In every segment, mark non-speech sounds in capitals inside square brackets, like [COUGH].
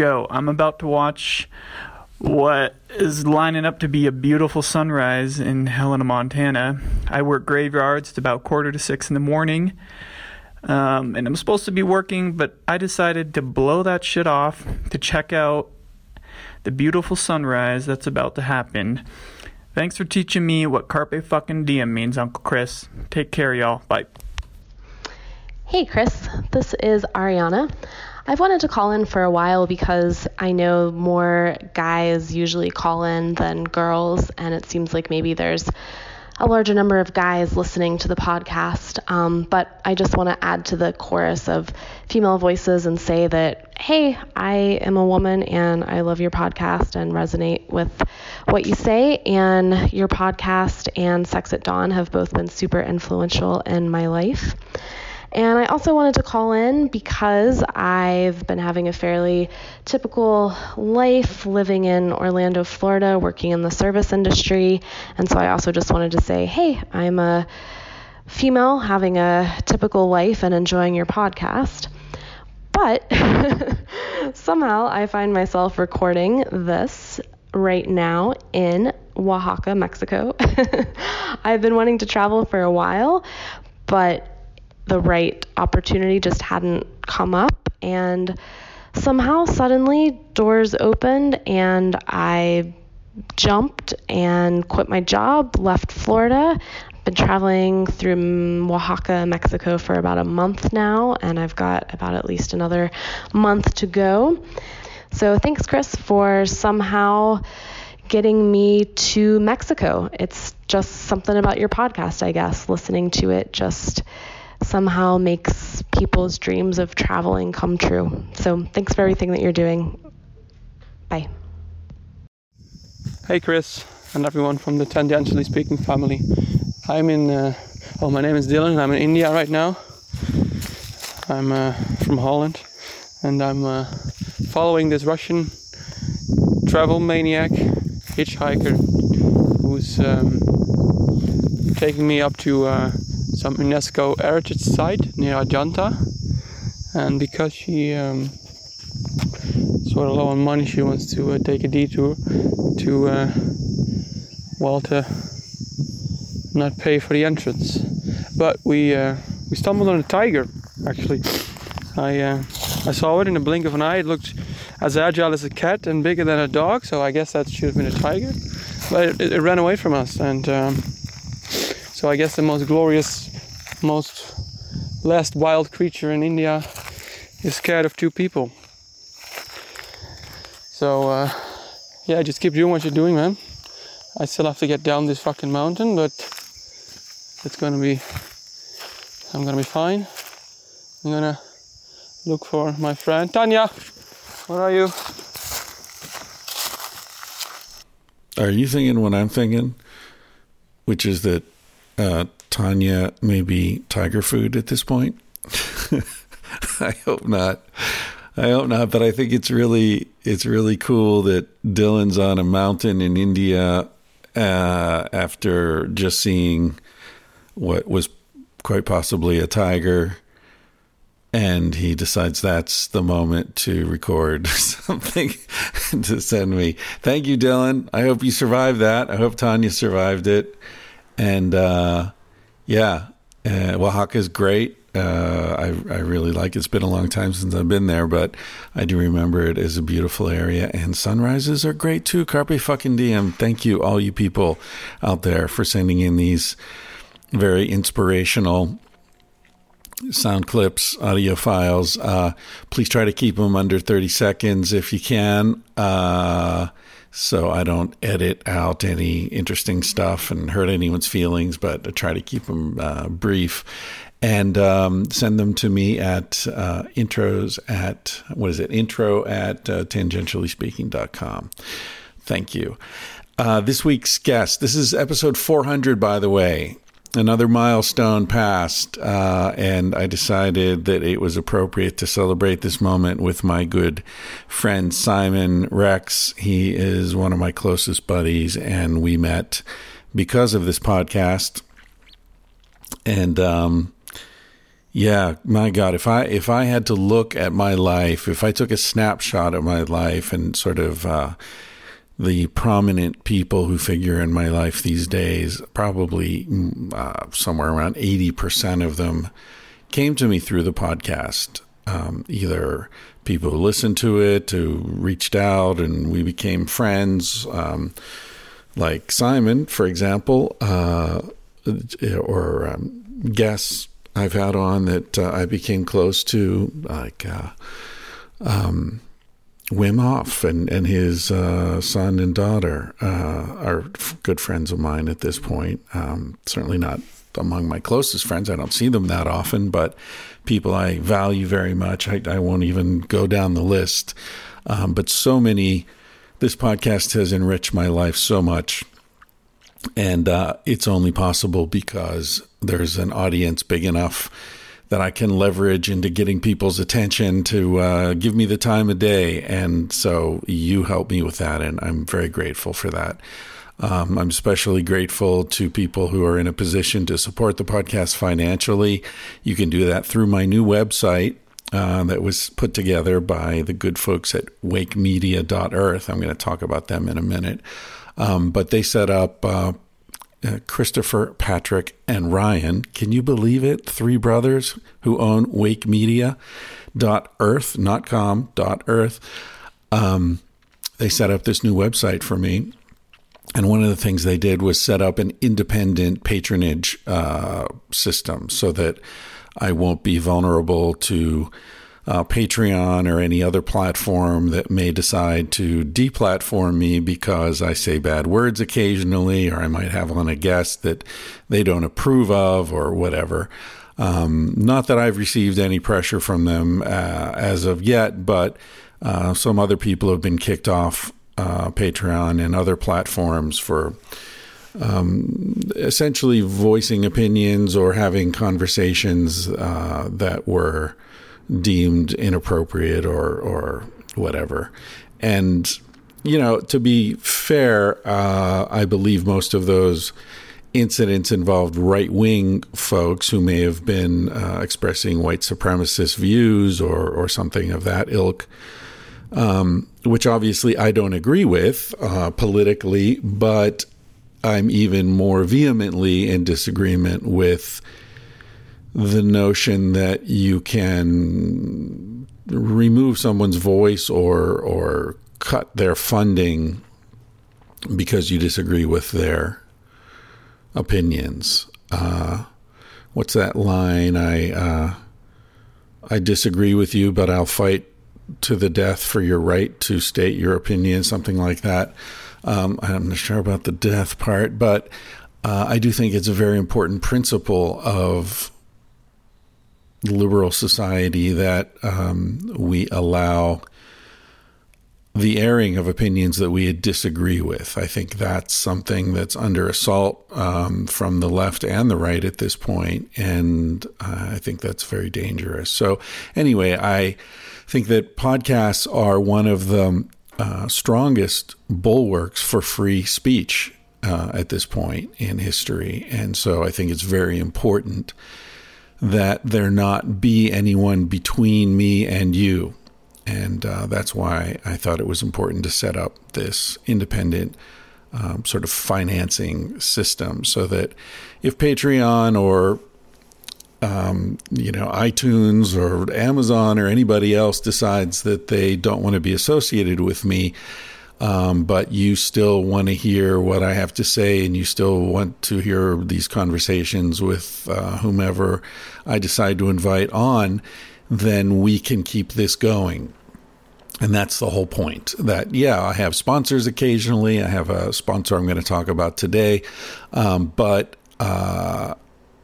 Joe. I'm about to watch what is lining up to be a beautiful sunrise in Helena, Montana. I work graveyards. It's about quarter to six in the morning. Um, and I'm supposed to be working, but I decided to blow that shit off to check out the beautiful sunrise that's about to happen. Thanks for teaching me what carpe fucking diem means, Uncle Chris. Take care, y'all. Bye. Hey, Chris. This is Ariana. I've wanted to call in for a while because I know more guys usually call in than girls, and it seems like maybe there's a larger number of guys listening to the podcast. Um, but I just want to add to the chorus of female voices and say that, hey, I am a woman and I love your podcast and resonate with what you say. And your podcast and Sex at Dawn have both been super influential in my life. And I also wanted to call in because I've been having a fairly typical life living in Orlando, Florida, working in the service industry. And so I also just wanted to say, hey, I'm a female having a typical life and enjoying your podcast. But [LAUGHS] somehow I find myself recording this right now in Oaxaca, Mexico. [LAUGHS] I've been wanting to travel for a while, but the right opportunity just hadn't come up. And somehow, suddenly, doors opened, and I jumped and quit my job, left Florida. Been traveling through Oaxaca, Mexico for about a month now, and I've got about at least another month to go. So, thanks, Chris, for somehow getting me to Mexico. It's just something about your podcast, I guess. Listening to it just somehow makes people's dreams of traveling come true. So thanks for everything that you're doing. Bye. Hey, Chris, and everyone from the Tangentially Speaking family. I'm in, uh, oh, my name is Dylan, I'm in India right now. I'm uh, from Holland, and I'm uh, following this Russian travel maniac, hitchhiker, who's um, taking me up to uh, some UNESCO heritage site near Ajanta. And because she um, sort of low on money, she wants to uh, take a detour to, uh, well, to not pay for the entrance. But we uh, we stumbled on a tiger. Actually, I uh, I saw it in a blink of an eye. It looked as agile as a cat and bigger than a dog. So I guess that should have been a tiger. But it, it ran away from us, and um, so I guess the most glorious, most last wild creature in India is scared of two people. So uh, yeah, just keep doing what you're doing, man. I still have to get down this fucking mountain, but it's gonna be. I'm gonna be fine. I'm gonna look for my friend Tanya. Where are you? Are you thinking what I'm thinking? Which is that uh, Tanya maybe tiger food at this point? [LAUGHS] I hope not. I hope not, but I think it's really it's really cool that Dylan's on a mountain in India uh, after just seeing what was quite possibly a tiger, and he decides that's the moment to record [LAUGHS] something [LAUGHS] to send me. Thank you, Dylan. I hope you survived that. I hope Tanya survived it, and uh, yeah, uh, Oaxaca is great. Uh, I, I really like it. It's been a long time since I've been there, but I do remember it as a beautiful area. And sunrises are great too. Carpe fucking diem. Thank you, all you people out there, for sending in these very inspirational sound clips, audio files. Uh, please try to keep them under 30 seconds if you can. Uh, so I don't edit out any interesting stuff and hurt anyone's feelings, but I try to keep them uh, brief. and um, send them to me at uh, intros at what is it? Intro at uh, tangentiallyspeaking.com thank you. Uh, this week's guest this is episode 400 by the way another milestone passed uh, and i decided that it was appropriate to celebrate this moment with my good friend simon rex. He is one of my closest buddies and we met because of this podcast. And um, yeah, my God, if I if I had to look at my life, if I took a snapshot of my life and sort of uh, the prominent people who figure in my life these days, probably mm, uh, somewhere around eighty percent of them came to me through the podcast. Um, either people who listened to it, who reached out, and we became friends. Um, like Simon, for example, uh, or um, guests I've had on that uh, I became close to, like uh, um, Wim Hof and, and his uh, son and daughter uh, are good friends of mine at this point. Um, certainly not among my closest friends. I don't see them that often, but people I value very much. I, I won't even go down the list. Um, but so many, this podcast has enriched my life so much and uh, it's only possible because there's an audience big enough that I can leverage into getting people's attention to uh, give me the time of day. And so you help me with that, and I'm very grateful for that. Um, I'm especially grateful to people who are in a position to support the podcast financially. You can do that through my new website. Uh, that was put together by the good folks at wakemedia.earth. I'm going to talk about them in a minute. Um, but they set up uh, uh, Christopher, Patrick, and Ryan. Can you believe it? Three brothers who own Wake Media. Dot earth, not com, dot earth. Um, they set up this new website for me. And one of the things they did was set up an independent patronage uh, system so that I won't be vulnerable to uh, Patreon or any other platform that may decide to deplatform me because I say bad words occasionally, or I might have on a guest that they don't approve of, or whatever. Um, not that I've received any pressure from them uh, as of yet, but uh, some other people have been kicked off uh, Patreon and other platforms for um, essentially voicing opinions or having conversations uh, that were deemed inappropriate or or whatever. And you know, to be fair, uh, I believe most of those incidents involved right wing folks who may have been uh, expressing white supremacist views or or something of that ilk. Um, which obviously I don't agree with uh, politically, but I'm even more vehemently in disagreement with the notion that you can remove someone's voice or or cut their funding because you disagree with their opinions. Uh, what's that line? I uh, I disagree with you, but I'll fight to the death for your right to state your opinion, something like that. Um, I'm not sure about the death part, but uh, I do think it's a very important principle of liberal society that um, we allow the airing of opinions that we disagree with. I think that's something that's under assault um, from the left and the right at this point, and uh, I think that's very dangerous. So, anyway, I think that podcasts are one of the uh, strongest bulwarks for free speech uh, at this point in history, and so I think it's very important that there not be anyone between me and you. And uh, that's why I thought it was important to set up this independent um, sort of financing system so that if Patreon or um, you know iTunes or Amazon or anybody else decides that they don't want to be associated with me, um, but you still want to hear what I have to say, and you still want to hear these conversations with uh, whomever I decide to invite on, then we can keep this going. And that's the whole point. That, yeah, I have sponsors occasionally. I have a sponsor I'm going to talk about today. Um, but uh,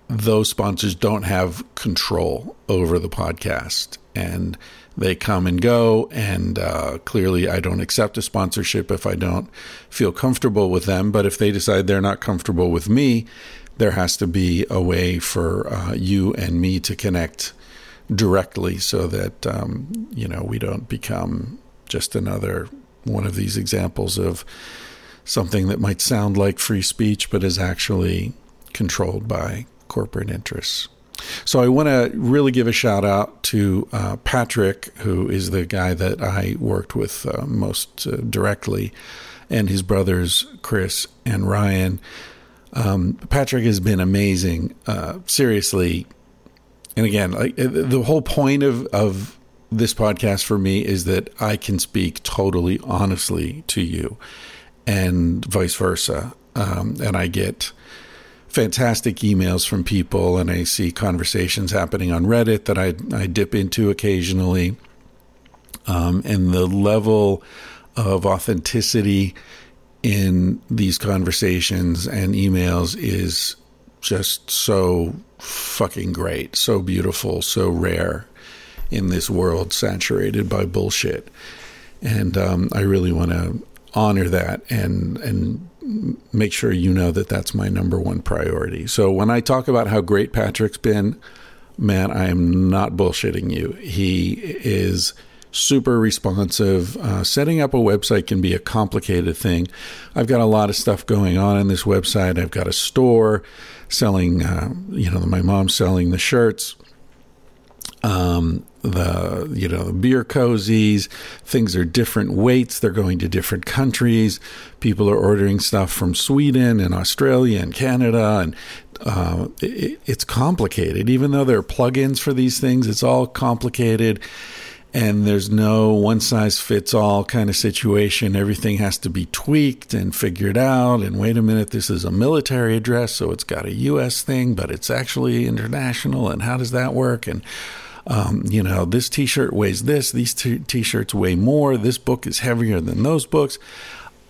those sponsors don't have control over the podcast and they come and go. And uh, clearly, I don't accept a sponsorship if I don't feel comfortable with them. But if they decide they're not comfortable with me, there has to be a way for uh, you and me to connect directly so that, um, you know, we don't become just another one of these examples of something that might sound like free speech, but is actually controlled by corporate interests. So I want to really give a shout out to uh, Patrick, who is the guy that I worked with uh, most uh, directly, and his brothers Chris and Ryan. Um, Patrick has been amazing, uh, seriously. And again, like the whole point of of this podcast for me is that I can speak totally honestly to you, and vice versa. Um, and I get fantastic emails from people, and I see conversations happening on Reddit that I, I dip into occasionally. Um, and the level of authenticity in these conversations and emails is just so fucking great, so beautiful, so rare in this world saturated by bullshit. And um, I really want to honor that and and make sure you know that that's my number one priority. So when I talk about how great Patrick's been, man, I am not bullshitting you. He is super responsive. Uh, setting up a website can be a complicated thing. I've got a lot of stuff going on in this website. I've got a store selling, uh, you know, my mom's selling the shirts. Um, the you know beer cozies things are different weights. They're going to different countries. People are ordering stuff from sweden and australia and canada and uh, it, it's complicated. Even though there are plugins for these things it's all complicated. And there's no one size fits all kind of situation. Everything has to be tweaked and figured out. And wait a minute this is a military address so it's got a us thing but it's actually international. And how does that work? And um, you know, this t shirt weighs this, these t shirts weigh more, this book is heavier than those books.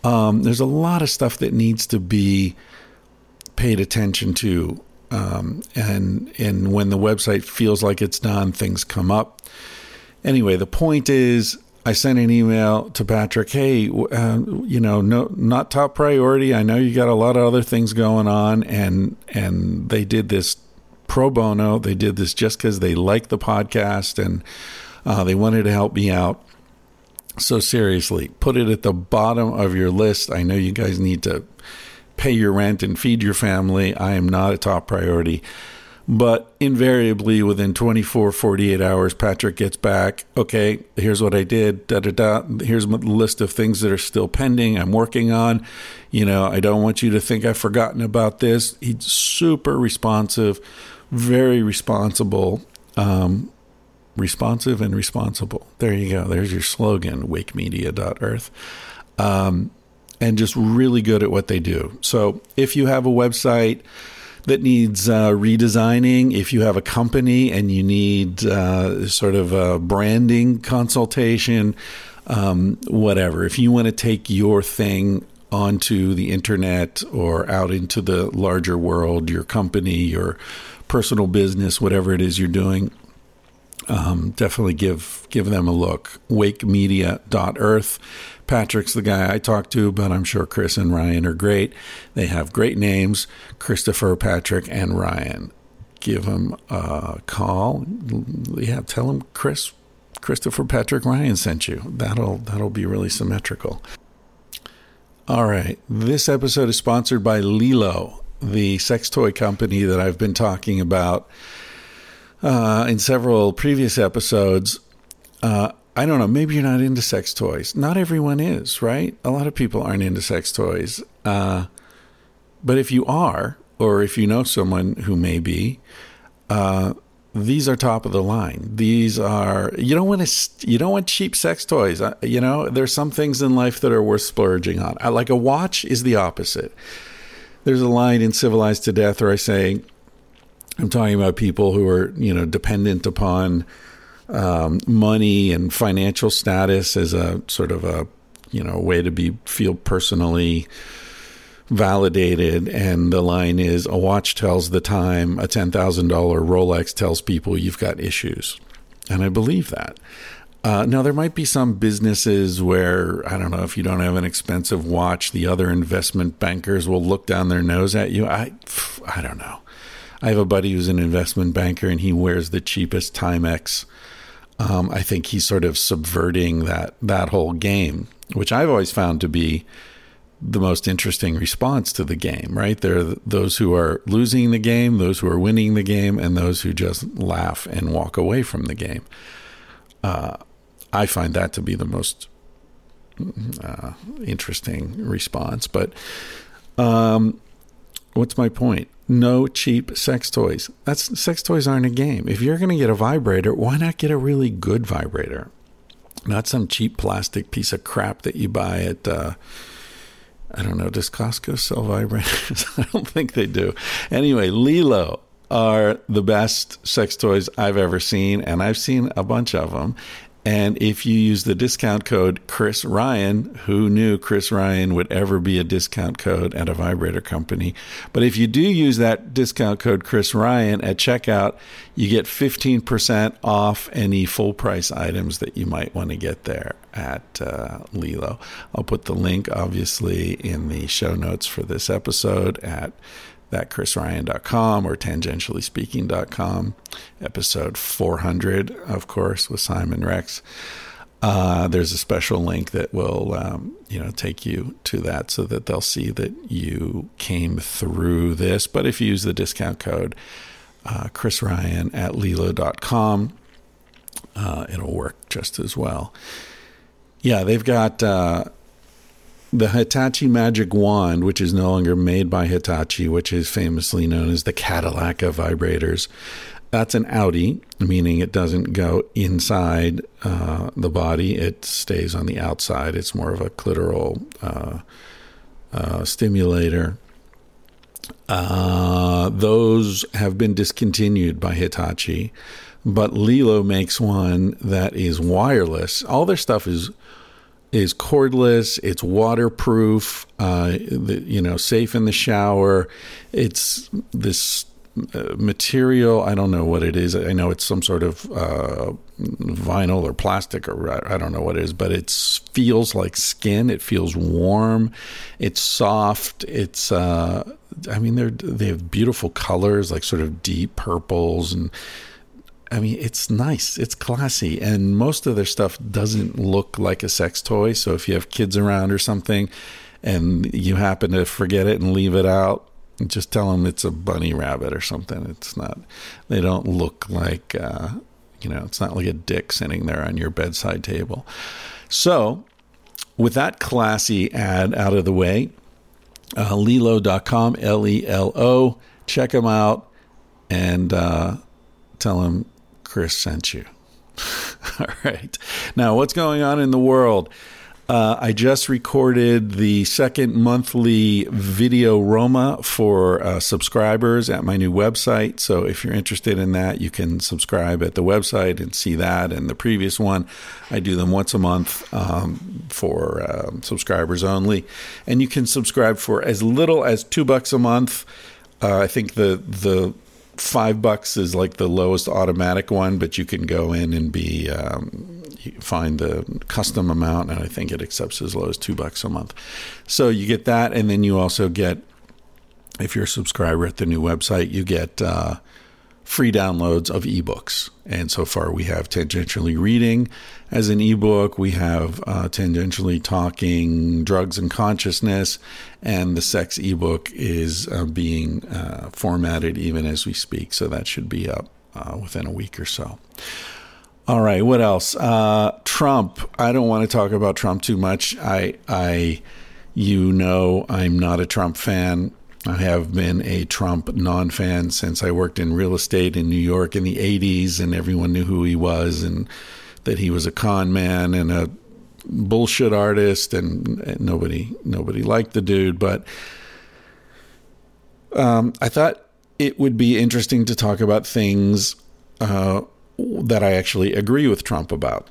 Um, there's a lot of stuff that needs to be paid attention to. Um, and and when the website feels like it's done, things come up. Anyway, the point is, I sent an email to Patrick. Hey, uh, you know, no, not top priority. I know you got a lot of other things going on, and and they did this pro bono. They did this just because they liked the podcast and uh, they wanted to help me out. So, seriously, put it at the bottom of your list. I know you guys need to pay your rent and feed your family. I am not a top priority. But invariably, within 24, 48 hours, Patrick gets back. Okay, here's what I did. Da da da. Here's my list of things that are still pending. I'm working on. You know, I don't want you to think I've forgotten about this. He's super responsive very responsible, um, responsive and responsible. There you go. There's your slogan, wakemedia.earth. Um, and just really good at what they do. So if you have a website that needs uh, redesigning, if you have a company and you need uh, sort of a branding consultation, um, whatever, if you want to take your thing onto the internet or out into the larger world, your company, your personal business, whatever it is you're doing, um, definitely give give them a look. WakeMedia.earth. Patrick's the guy I talk to, but I'm sure Chris and Ryan are great. They have great names Christopher, Patrick, and Ryan. Give them a call. Yeah, tell them Chris, Christopher, Patrick, Ryan sent you. That'll that'll be really symmetrical. All right, this episode is sponsored by Lelo the sex toy company that I've been talking about uh, in several previous episodes. Uh, I don't know. Maybe you're not into sex toys. Not everyone is, right? A lot of people aren't into sex toys. Uh, but if you are, or if you know someone who may be, uh, these are top of the line. These are you don't want to you don't want cheap sex toys. Uh, you know, there's some things in life that are worth splurging on. Like a watch is the opposite there's a line in Civilized to Death where I say, I'm talking about people who are, you know, dependent upon um, money and financial status as a sort of a, you know, way to be feel personally validated. And the line is a watch tells the time, a $10,000 Rolex tells people you've got issues. And I believe that. Uh, now, there might be some businesses where, I don't know, if you don't have an expensive watch, the other investment bankers will look down their nose at you. I, I don't know. I have a buddy who's an investment banker and he wears the cheapest Timex. Um, I think he's sort of subverting that, that whole game, which I've always found to be the most interesting response to the game, right? There are those who are losing the game, those who are winning the game, and those who just laugh and walk away from the game. Uh, I find that to be the most uh, interesting response. But um, what's my point? No cheap sex toys. That's sex toys aren't a game. If you're going to get a vibrator, why not get a really good vibrator? Not some cheap plastic piece of crap that you buy at. Uh, I don't know. Does Costco sell vibrators? [LAUGHS] I don't think they do. Anyway, Lelo are the best sex toys I've ever seen, and I've seen a bunch of them. And if you use the discount code Chris Ryan, who knew Chris Ryan would ever be a discount code at a vibrator company? But if you do use that discount code Chris Ryan at checkout, you get 15% off any full price items that you might want to get there at uh, LELO. I'll put the link, obviously, in the show notes for this episode at thatchrisryan.com or tangentiallyspeaking.com. Episode 400, of course, with Simon Rex. Uh, there's a special link that will, um, you know, take you to that so that they'll see that you came through this. But if you use the discount code uh, Chris Ryan at lelo.com, uh, it'll work just as well. Yeah, they've got uh, the Hitachi Magic Wand, which is no longer made by Hitachi, which is famously known as the Cadillac of vibrators. That's an Audi, meaning it doesn't go inside uh, the body, it stays on the outside. It's more of a clitoral uh, uh, stimulator. Uh, those have been discontinued by Hitachi, but Lelo makes one that is wireless. All their stuff is is cordless. It's waterproof. Uh, the, you know, safe in the shower. It's this uh, material. I don't know what it is. I know it's some sort of uh, vinyl or plastic or I don't know what it is, but it feels like skin. It feels warm. It's soft. It's. Uh, I mean, they're they have beautiful colors, like sort of deep purples and I mean, it's nice, it's classy, and most of their stuff doesn't look like a sex toy. So if you have kids around or something, and you happen to forget it and leave it out, just tell them it's a bunny rabbit or something. It's not. They don't look like, uh, you know, it's not like a dick sitting there on your bedside table. So, with that classy ad out of the way, uh, lelo.com, L E L O, check them out and uh, tell them Chris sent you. [LAUGHS] All right. Now, what's going on in the world? Uh, I just recorded the second monthly video Roma for uh, subscribers at my new website. So if you're interested in that, you can subscribe at the website and see that. And the previous one, I do them once a month um, for uh, subscribers only. And you can subscribe for as little as two bucks a month. Uh, I think the the five bucks is like the lowest automatic one, but you can go in and be um, find the custom amount, and I think it accepts as low as two bucks a month. So you get that, and then you also get, if you're a subscriber at the new website, you get uh, free downloads of ebooks. And so far, we have Tangentially Reading as an ebook, we have uh, Tangentially Talking Drugs and Consciousness, and the sex ebook is uh, being uh, formatted even as we speak. So that should be up uh, within a week or so. All right, what else? Uh, Trump. I don't want to talk about Trump too much. I, I, you know, I'm not a Trump fan. I have been a Trump non fan since I worked in real estate in New York in the 80s, and everyone knew who he was and that he was a con man and a bullshit artist, and, nobody nobody liked the dude. But um, I thought it would be interesting to talk about things uh, that I actually agree with Trump about,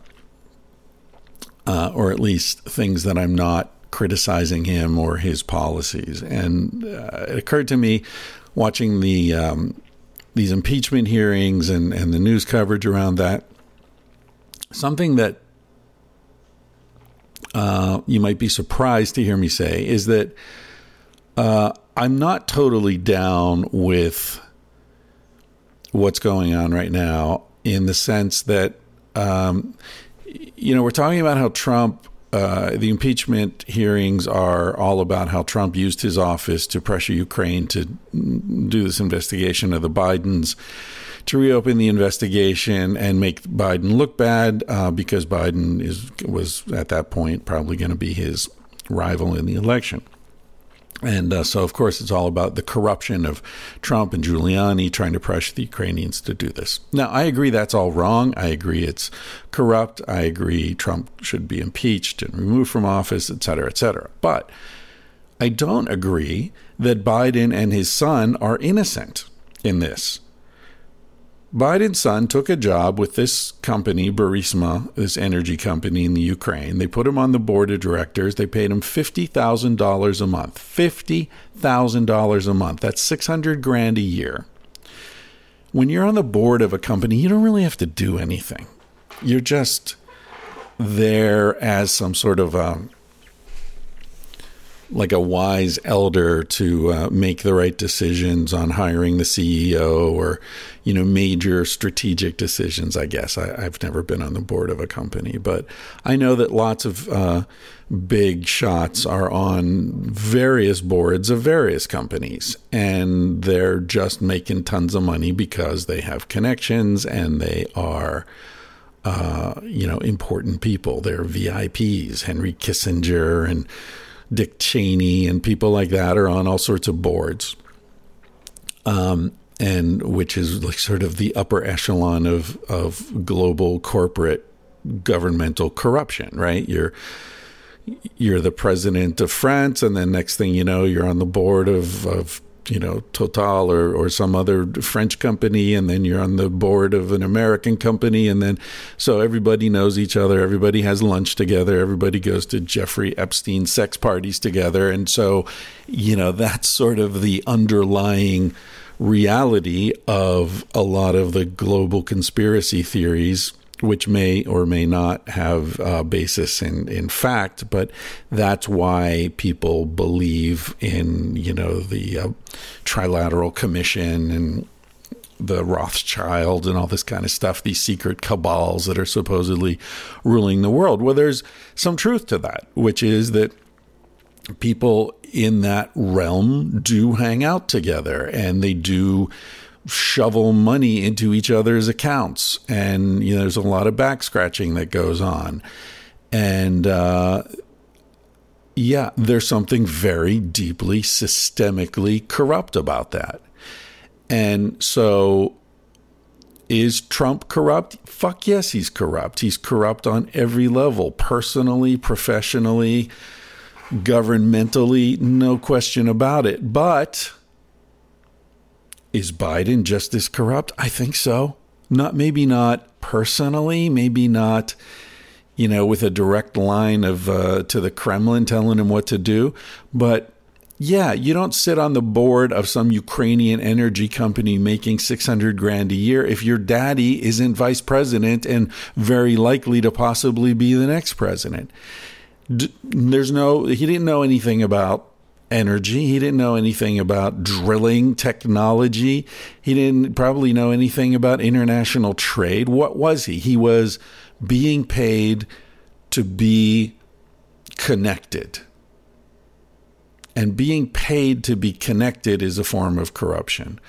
uh, or at least things that I'm not criticizing him or his policies. And uh, it occurred to me watching the um, these impeachment hearings and, and the news coverage around that, something that uh, you might be surprised to hear me say is that uh, I'm not totally down with what's going on right now in the sense that, um, you know, we're talking about how Trump uh, the impeachment hearings are all about how Trump used his office to pressure Ukraine to do this investigation of the Bidens, to reopen the investigation and make Biden look bad uh, because Biden is was at that point probably going to be his rival in the election. And uh, so, of course, it's all about the corruption of Trump and Giuliani trying to pressure the Ukrainians to do this. Now, I agree that's all wrong. I agree it's corrupt. I agree Trump should be impeached and removed from office, et cetera, et cetera. But I don't agree that Biden and his son are innocent in this. Biden's son took a job with this company, Burisma, this energy company in the Ukraine. They put him on the board of directors. They paid him $50,000 a month. $50,000 a month. That's 600 grand a year. When you're on the board of a company, you don't really have to do anything. You're just there as some sort of a, um, like a wise elder to uh, make the right decisions on hiring the CEO or, you know, major strategic decisions. I guess I, have never been on the board of a company, but I know that lots of uh, big shots are on various boards of various companies, and they're just making tons of money because they have connections and they are. Uh, you know, important people. They're VIPs. Henry Kissinger and Dick Cheney and people like that are on all sorts of boards. Um, and which is like sort of the upper echelon of of global corporate governmental corruption, right? You're you're the president of France, and then next thing you know, you're on the board of, of you know Total or or some other French company, and then you're on the board of an American company, and then so everybody knows each other. Everybody has lunch together. Everybody goes to Jeffrey Epstein sex parties together, and so you know that's sort of the underlying reality of a lot of the global conspiracy theories which may or may not have a basis in, in fact, but that's why people believe in, you know, the uh, Trilateral Commission and the Rothschild and all this kind of stuff, these secret cabals that are supposedly ruling the world. Well, there's some truth to that, which is that people in that realm do hang out together and they do shovel money into each other's accounts, and you know there's a lot of back scratching that goes on, and uh, yeah, there's something very deeply systemically corrupt about that, and so. Is Trump corrupt? Fuck yes, he's corrupt. He's corrupt on every level, personally, professionally, governmentally, no question about it. But is Biden just as corrupt? I think so. Not maybe not personally, maybe not you know with a direct line of uh, to the Kremlin telling him what to do, but yeah, you don't sit on the board of some Ukrainian energy company making 600 grand a year if your daddy isn't vice president and very likely to possibly be the next president. There's no, he didn't know anything about energy. He didn't know anything about drilling technology. He didn't probably know anything about international trade. What was he? He was being paid to be connected. And being paid to be connected is a form of corruption.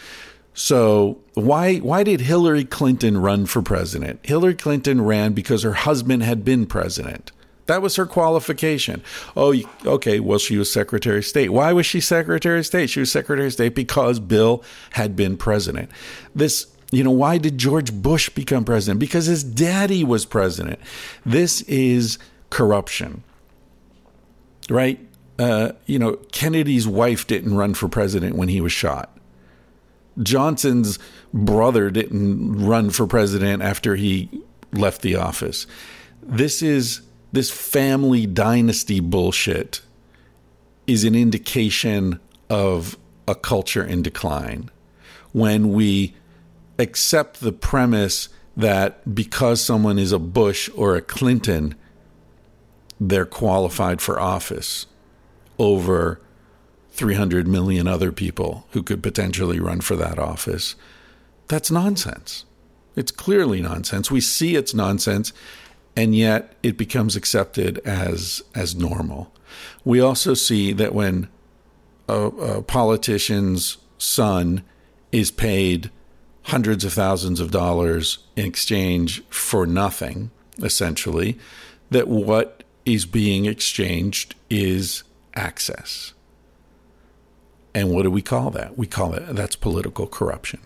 So why why did Hillary Clinton run for president? Hillary Clinton ran because her husband had been president. That was her qualification. Oh, okay. Well, she was Secretary of State. Why was she Secretary of State? She was Secretary of State because Bill had been president. This, you know, why did George Bush become president? Because his daddy was president. This is corruption, right? Uh, you know, Kennedy's wife didn't run for president when he was shot. Johnson's brother didn't run for president after he left the office. This is this family dynasty bullshit is an indication of a culture in decline. When we accept the premise that because someone is a Bush or a Clinton, they're qualified for office over 300 million other people who could potentially run for that office. That's nonsense. It's clearly nonsense. We see it's nonsense, and yet it becomes accepted as as normal. We also see that when a, a politician's son is paid hundreds of thousands of dollars in exchange for nothing, essentially, that what is being exchanged is access. And what do we call that? We call it that's political corruption.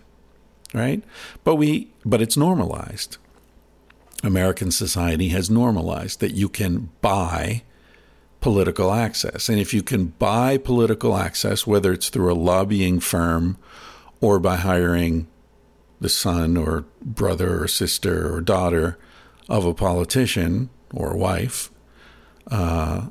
Right? But we but it's normalized. American society has normalized that you can buy political access. And if you can buy political access, whether it's through a lobbying firm or by hiring the son or brother or sister or daughter of a politician or wife, uh,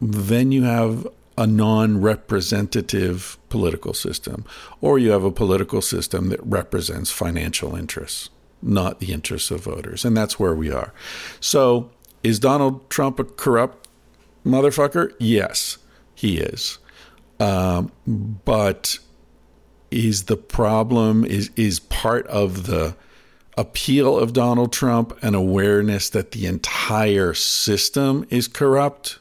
then you have a non representative political system, or you have a political system that represents financial interests, not the interests of voters. And that's where we are. So, is Donald Trump a corrupt motherfucker? Yes, he is. Um, but is the problem is is part of the appeal of Donald Trump an awareness that the entire system is corrupt?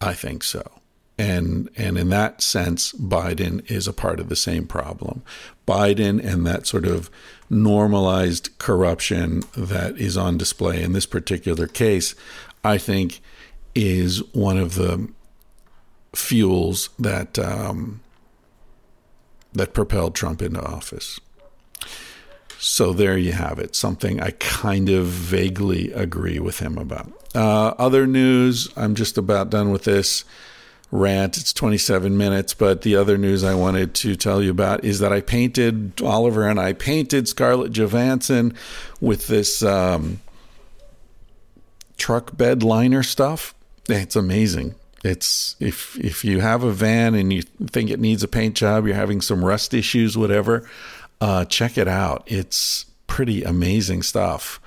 I think so. And and in that sense, Biden is a part of the same problem. Biden and that sort of normalized corruption that is on display in this particular case, I think, is one of the fuels that um, that propelled Trump into office. So there you have it, something I kind of vaguely agree with him about. Uh, other news, I'm just about done with this rant. It's 27 minutes, but the other news I wanted to tell you about is that I painted Oliver and I painted Scarlett Johansson with this um, truck bed liner stuff. It's amazing. It's if if you have a van and you think it needs a paint job, you're having some rust issues, whatever, uh, check it out. It's pretty amazing stuff.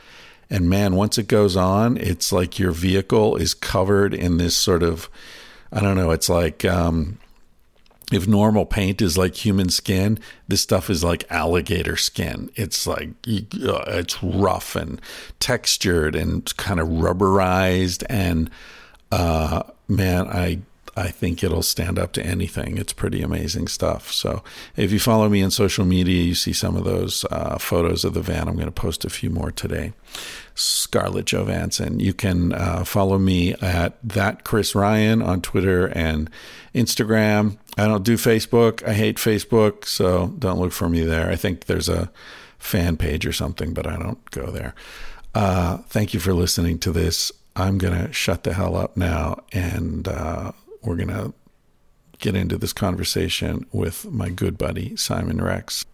And man, once it goes on, it's like your vehicle is covered in this sort of, I don't know, it's like um, if normal paint is like human skin, this stuff is like alligator skin. It's like uh, it's rough and textured and kind of rubberized. And uh, man, I I think it'll stand up to anything. It's pretty amazing stuff. So if you follow me on social media, you see some of those uh, photos of the van. I'm going to post a few more today. Scarlett Johansson. You can uh, follow me at that Chris Ryan on Twitter and Instagram. I don't do Facebook. I hate Facebook, so don't look for me there. I think there's a fan page or something, but I don't go there. Uh, thank you for listening to this. I'm going to shut the hell up now and uh, we're going to get into this conversation with my good buddy, Simon Rex.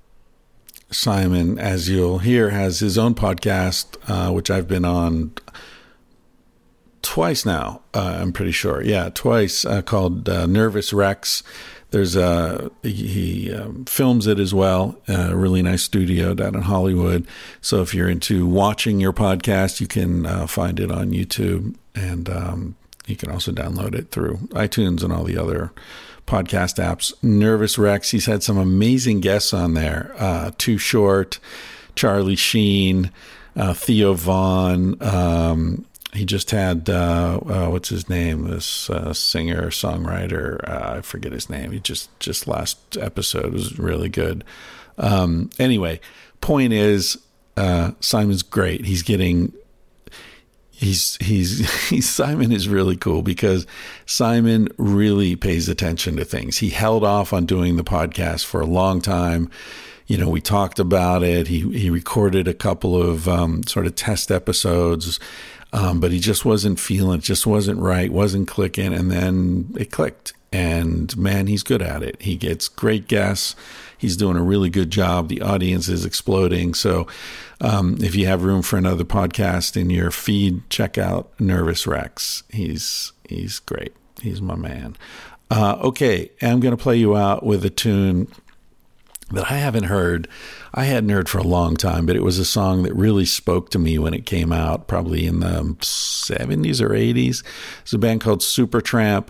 Simon, as you'll hear, has his own podcast, uh, which I've been on twice now. Uh, I'm pretty sure, yeah, twice, uh, called uh, Nervous Rex. There's a he um, films it as well. A really nice studio down in Hollywood. So if you're into watching your podcast, you can uh, find it on YouTube, and um, you can also download it through iTunes and all the other podcast apps. Nervous Rex, he's had some amazing guests on there. Uh, Too Short, Charlie Sheen, uh, Theo Von. Um, he just had uh, uh what's his name? This uh, singer songwriter. Uh, I forget his name. He just just last episode was really good. Um, anyway, point is Simon's great. He's getting he's he's [LAUGHS] he's Simon is really cool because Simon really pays attention to things. He held off on doing the podcast for a long time. You know, we talked about it. He he recorded a couple of um, sort of test episodes, um, but he just wasn't feeling. Just wasn't right. Wasn't clicking. And then it clicked. And man, he's good at it. He gets great guests. He's doing a really good job. The audience is exploding. So um, if you have room for another podcast in your feed, check out Nervous Rex. He's he's great. He's my man. Uh, okay, I'm going to play you out with a tune that I haven't heard. I hadn't heard for a long time, but it was a song that really spoke to me when it came out, probably in the 70s or 80s. It's a band called Supertramp.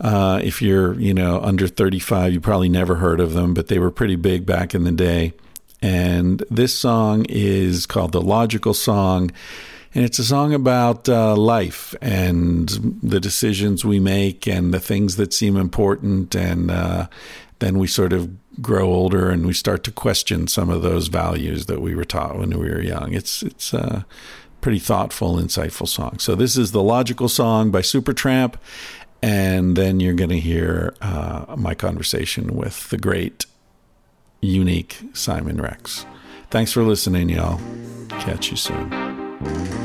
Uh, if you're, you know, under 35, you probably never heard of them, but they were pretty big back in the day. And this song is called The Logical Song. And it's a song about uh, life and the decisions we make and the things that seem important. And uh, then we sort of grow older and we start to question some of those values that we were taught when we were young. It's it's a pretty thoughtful, insightful song. So this is the logical song by Supertramp, and then you're going to hear uh, my conversation with the great, unique Simon Rex. Thanks for listening, y'all. Catch you soon.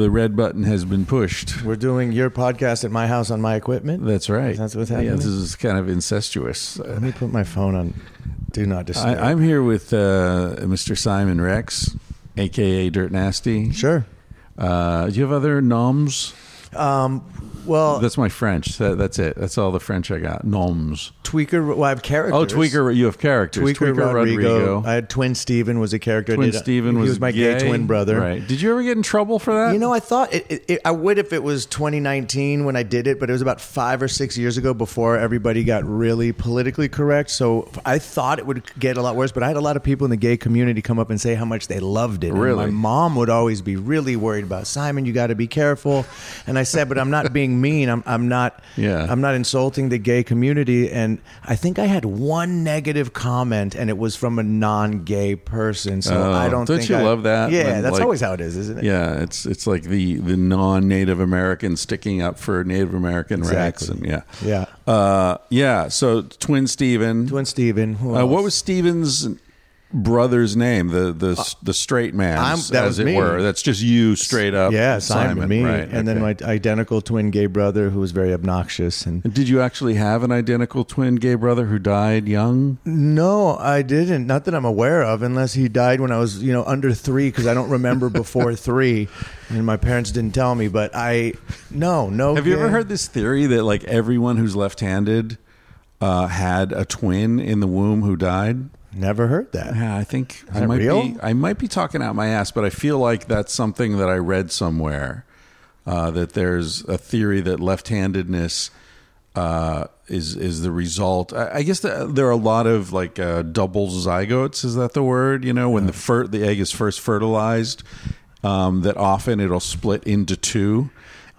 The red button has been pushed. We're doing your podcast at my house on my equipment. That's right. That's what's Yeah, happening? this is kind of incestuous. Let me put my phone on do not disturb. I, I'm here with uh, Mr. Simon Rex, aka Dirt Nasty. sure. Uh, do you have other noms? Um, well, That's my French. That, that's it. That's all the French I got. Noms. Tweaker. Well, I have characters. Oh, Tweaker. You have characters. Tweaker, Rodrigo. I had Twin Steven was a character. I Twin Steven was, was my gay, twin brother. Right. Did you ever get in trouble for that? You know, I thought it, it, it, I would if it was 2019 when I did it, but it was about five or six years ago before everybody got really politically correct. So I thought it would get a lot worse, but I had a lot of people in the gay community come up and say how much they loved it. And Really? my mom would always be really worried about Simon. You got to be careful. And I said, but I'm not being mean. I'm, I'm not. Yeah. I'm not insulting the gay community. And I think I had one negative comment, and it was from a non-gay person. So Oh, I don't. don't think you I- love that Yeah, when, that's like- always how it is, isn't it? Yeah, it's it's like the the non-Native American sticking up for Native American rights, and yeah, Yeah. uh, yeah. So Twin Steven. Twin Steven. Who Uh, what was Steven's brother's name? The the the straight man, Uh, as it me. were. That's just you, straight up. Yeah, Simon, me, right? and then my identical twin gay brother who was very obnoxious. And Did you actually have an identical twin gay brother who died young? no, I didn't. Not that I'm aware of, unless he died when I was, you know, under three, because I don't remember [LAUGHS] before three, and my parents didn't tell me. But I, no, no. Have you ever heard this theory that like everyone who's left-handed uh, had a twin in the womb who died? Never heard that. Yeah, I think I might real? be. I might be talking out my ass, but I feel like that's something that I read somewhere. Uh, that there's a theory that left-handedness uh, is is the result. I, I guess the, there are a lot of like uh, double zygotes. Is that the word? You know, when the fir- the egg is first fertilized, um, that often it'll split into two,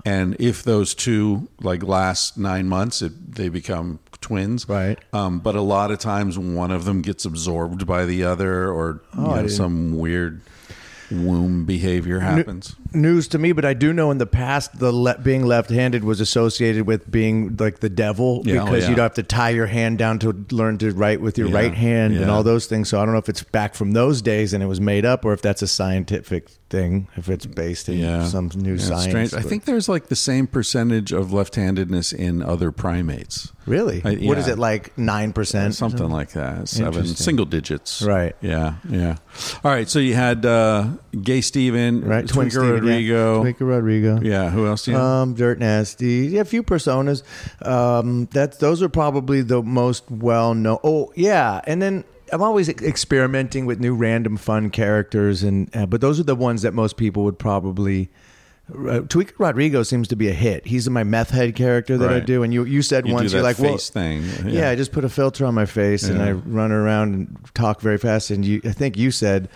and if those two like last nine months, it, they become twins. Right. Um, but a lot of times one of them gets absorbed by the other, or Oh, I know, some weird womb behavior happens. News to me, but I do know in the past the le- being left-handed was associated with being like the devil Yeah, oh, because yeah. you'd have to tie your hand down to learn to write with your Yeah, right hand and all those things. So I don't know if it's back from those days and it was made up, or if that's a scientific thing, if it's based in some new science. strange. I think there's like the same percentage of left-handedness in other primates. really, I- what is it like nine percent, Something like that. Seven single digits. Right. Yeah. Yeah. All right. So you had uh, Gay Steven, right? Twin Tweaker Steven, yeah. Rodrigo. Tweaker Rodrigo. Yeah. Who else do you have? Um, Dirt Nasty. Yeah, a few personas. Um, that those are probably the most well known. Oh, yeah, and then I'm always experimenting with new random fun characters, and uh, but those are the ones that most people would probably. Uh, Tweaker Rodrigo seems to be a hit. He's my meth head character that I do, and you you said you once you're like, well, thing. yeah. I just put a filter on my face and I run around and talk very fast. And you, I think you said,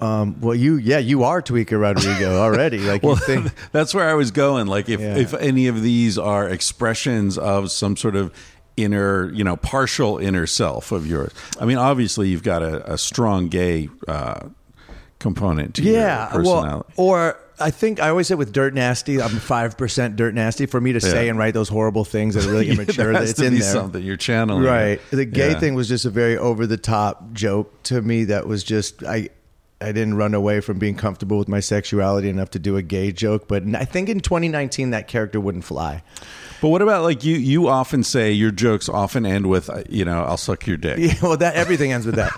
um, well, you, yeah, you are Tweaker Rodrigo already. Like you Well, think, [LAUGHS] that's where I was going. Like, if Yeah. if any of these are expressions of some sort of inner, you know, partial inner self of yours. I mean, obviously, you've got a, a strong gay uh, component to yeah, your well, personality. or I think I always say with Dirt Nasty, I'm five percent Dirt Nasty. For me to say Yeah. and write those horrible things that are really [LAUGHS] immature, has it's to in be there. something you're channeling, Right. The gay Yeah. thing was just a very over the top joke to me. That was just I. I didn't run away from being comfortable with my sexuality enough to do a gay joke, but I think in 2019 that character wouldn't fly. But what about like you? You often say your jokes often end with, uh, you know, "I'll suck your dick." Yeah, well, that everything ends with that.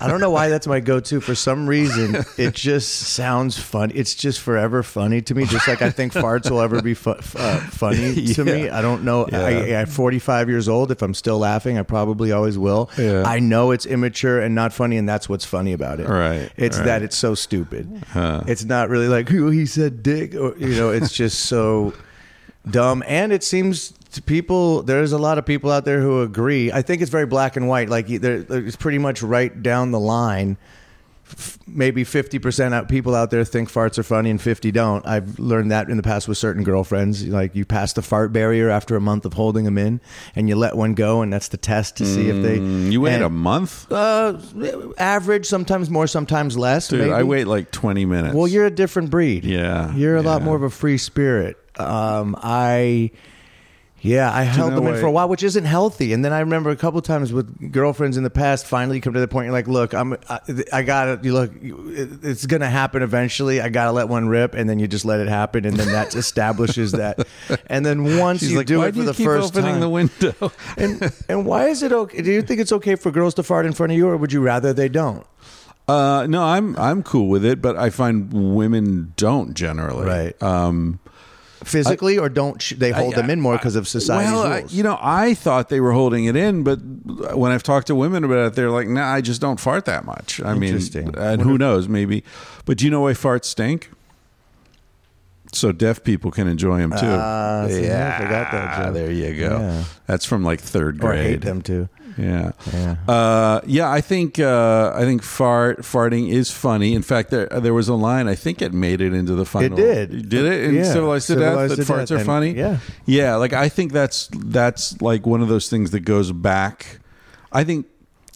I don't know why that's my go-to. For some reason, it just sounds fun. It's just forever funny to me. Just like I think farts will ever be fu- uh, funny [LAUGHS] to me. I don't know. I, Yeah. at 45 years old, if I'm still laughing, I probably always will. Yeah. I know it's immature and not funny, and that's what's funny about it. Right, It's right. that it's so stupid. It's not really like who he said dick, or you know. It's just so dumb and it seems to people there's a lot of people out there who agree i think it's very black and white like it's pretty much right down the line F- maybe 50% out people out there think farts are funny and 50 don't i've learned that in the past with certain girlfriends like you pass the fart barrier after a month of holding them in and you let one go and that's the test to see if they Mm, You wait and- a month, uh, average sometimes more sometimes less dude. maybe. I wait like twenty minutes. Well, you're a different breed. Yeah, You're a lot more of a free spirit. Um, I, Yeah, I held them in for a while, which isn't healthy. And then I remember a couple times with girlfriends in the past. Finally, you come to the point you're like, "Look, I'm, I, I gotta. You look, it's gonna happen eventually. I gotta let one rip, and then you just let it happen, and then that [LAUGHS] establishes that. And then once She's you like, do it do for the keep first opening time, the window? [LAUGHS] and and why is it okay? Do you think it's okay for girls to fart in front of you, or would you rather they don't? Uh, no, I'm I'm cool with it, but I find women don't generally. Right. Um, Physically, or don't sh- they hold I- them in more because of society's well, I- you know, I thought they were holding it in, but when I've talked to women about it, they're like, "Nah, I just don't fart that much." I mean, and who knows, maybe. But do you know why farts stink? So deaf people can enjoy them too. Ah, see, I forgot that joke. There you go. Yeah. That's from like third grade. or hate them too. Yeah, Yeah. uh, yeah. I think uh, I think fart farting is funny. In fact, there there was a line. I think it made it into the final. It did. Did it in Yeah. Civilized to Civilized Death? That farts Death. are And- funny. yeah. yeah. Like I think that's that's like one of those things that goes back. I think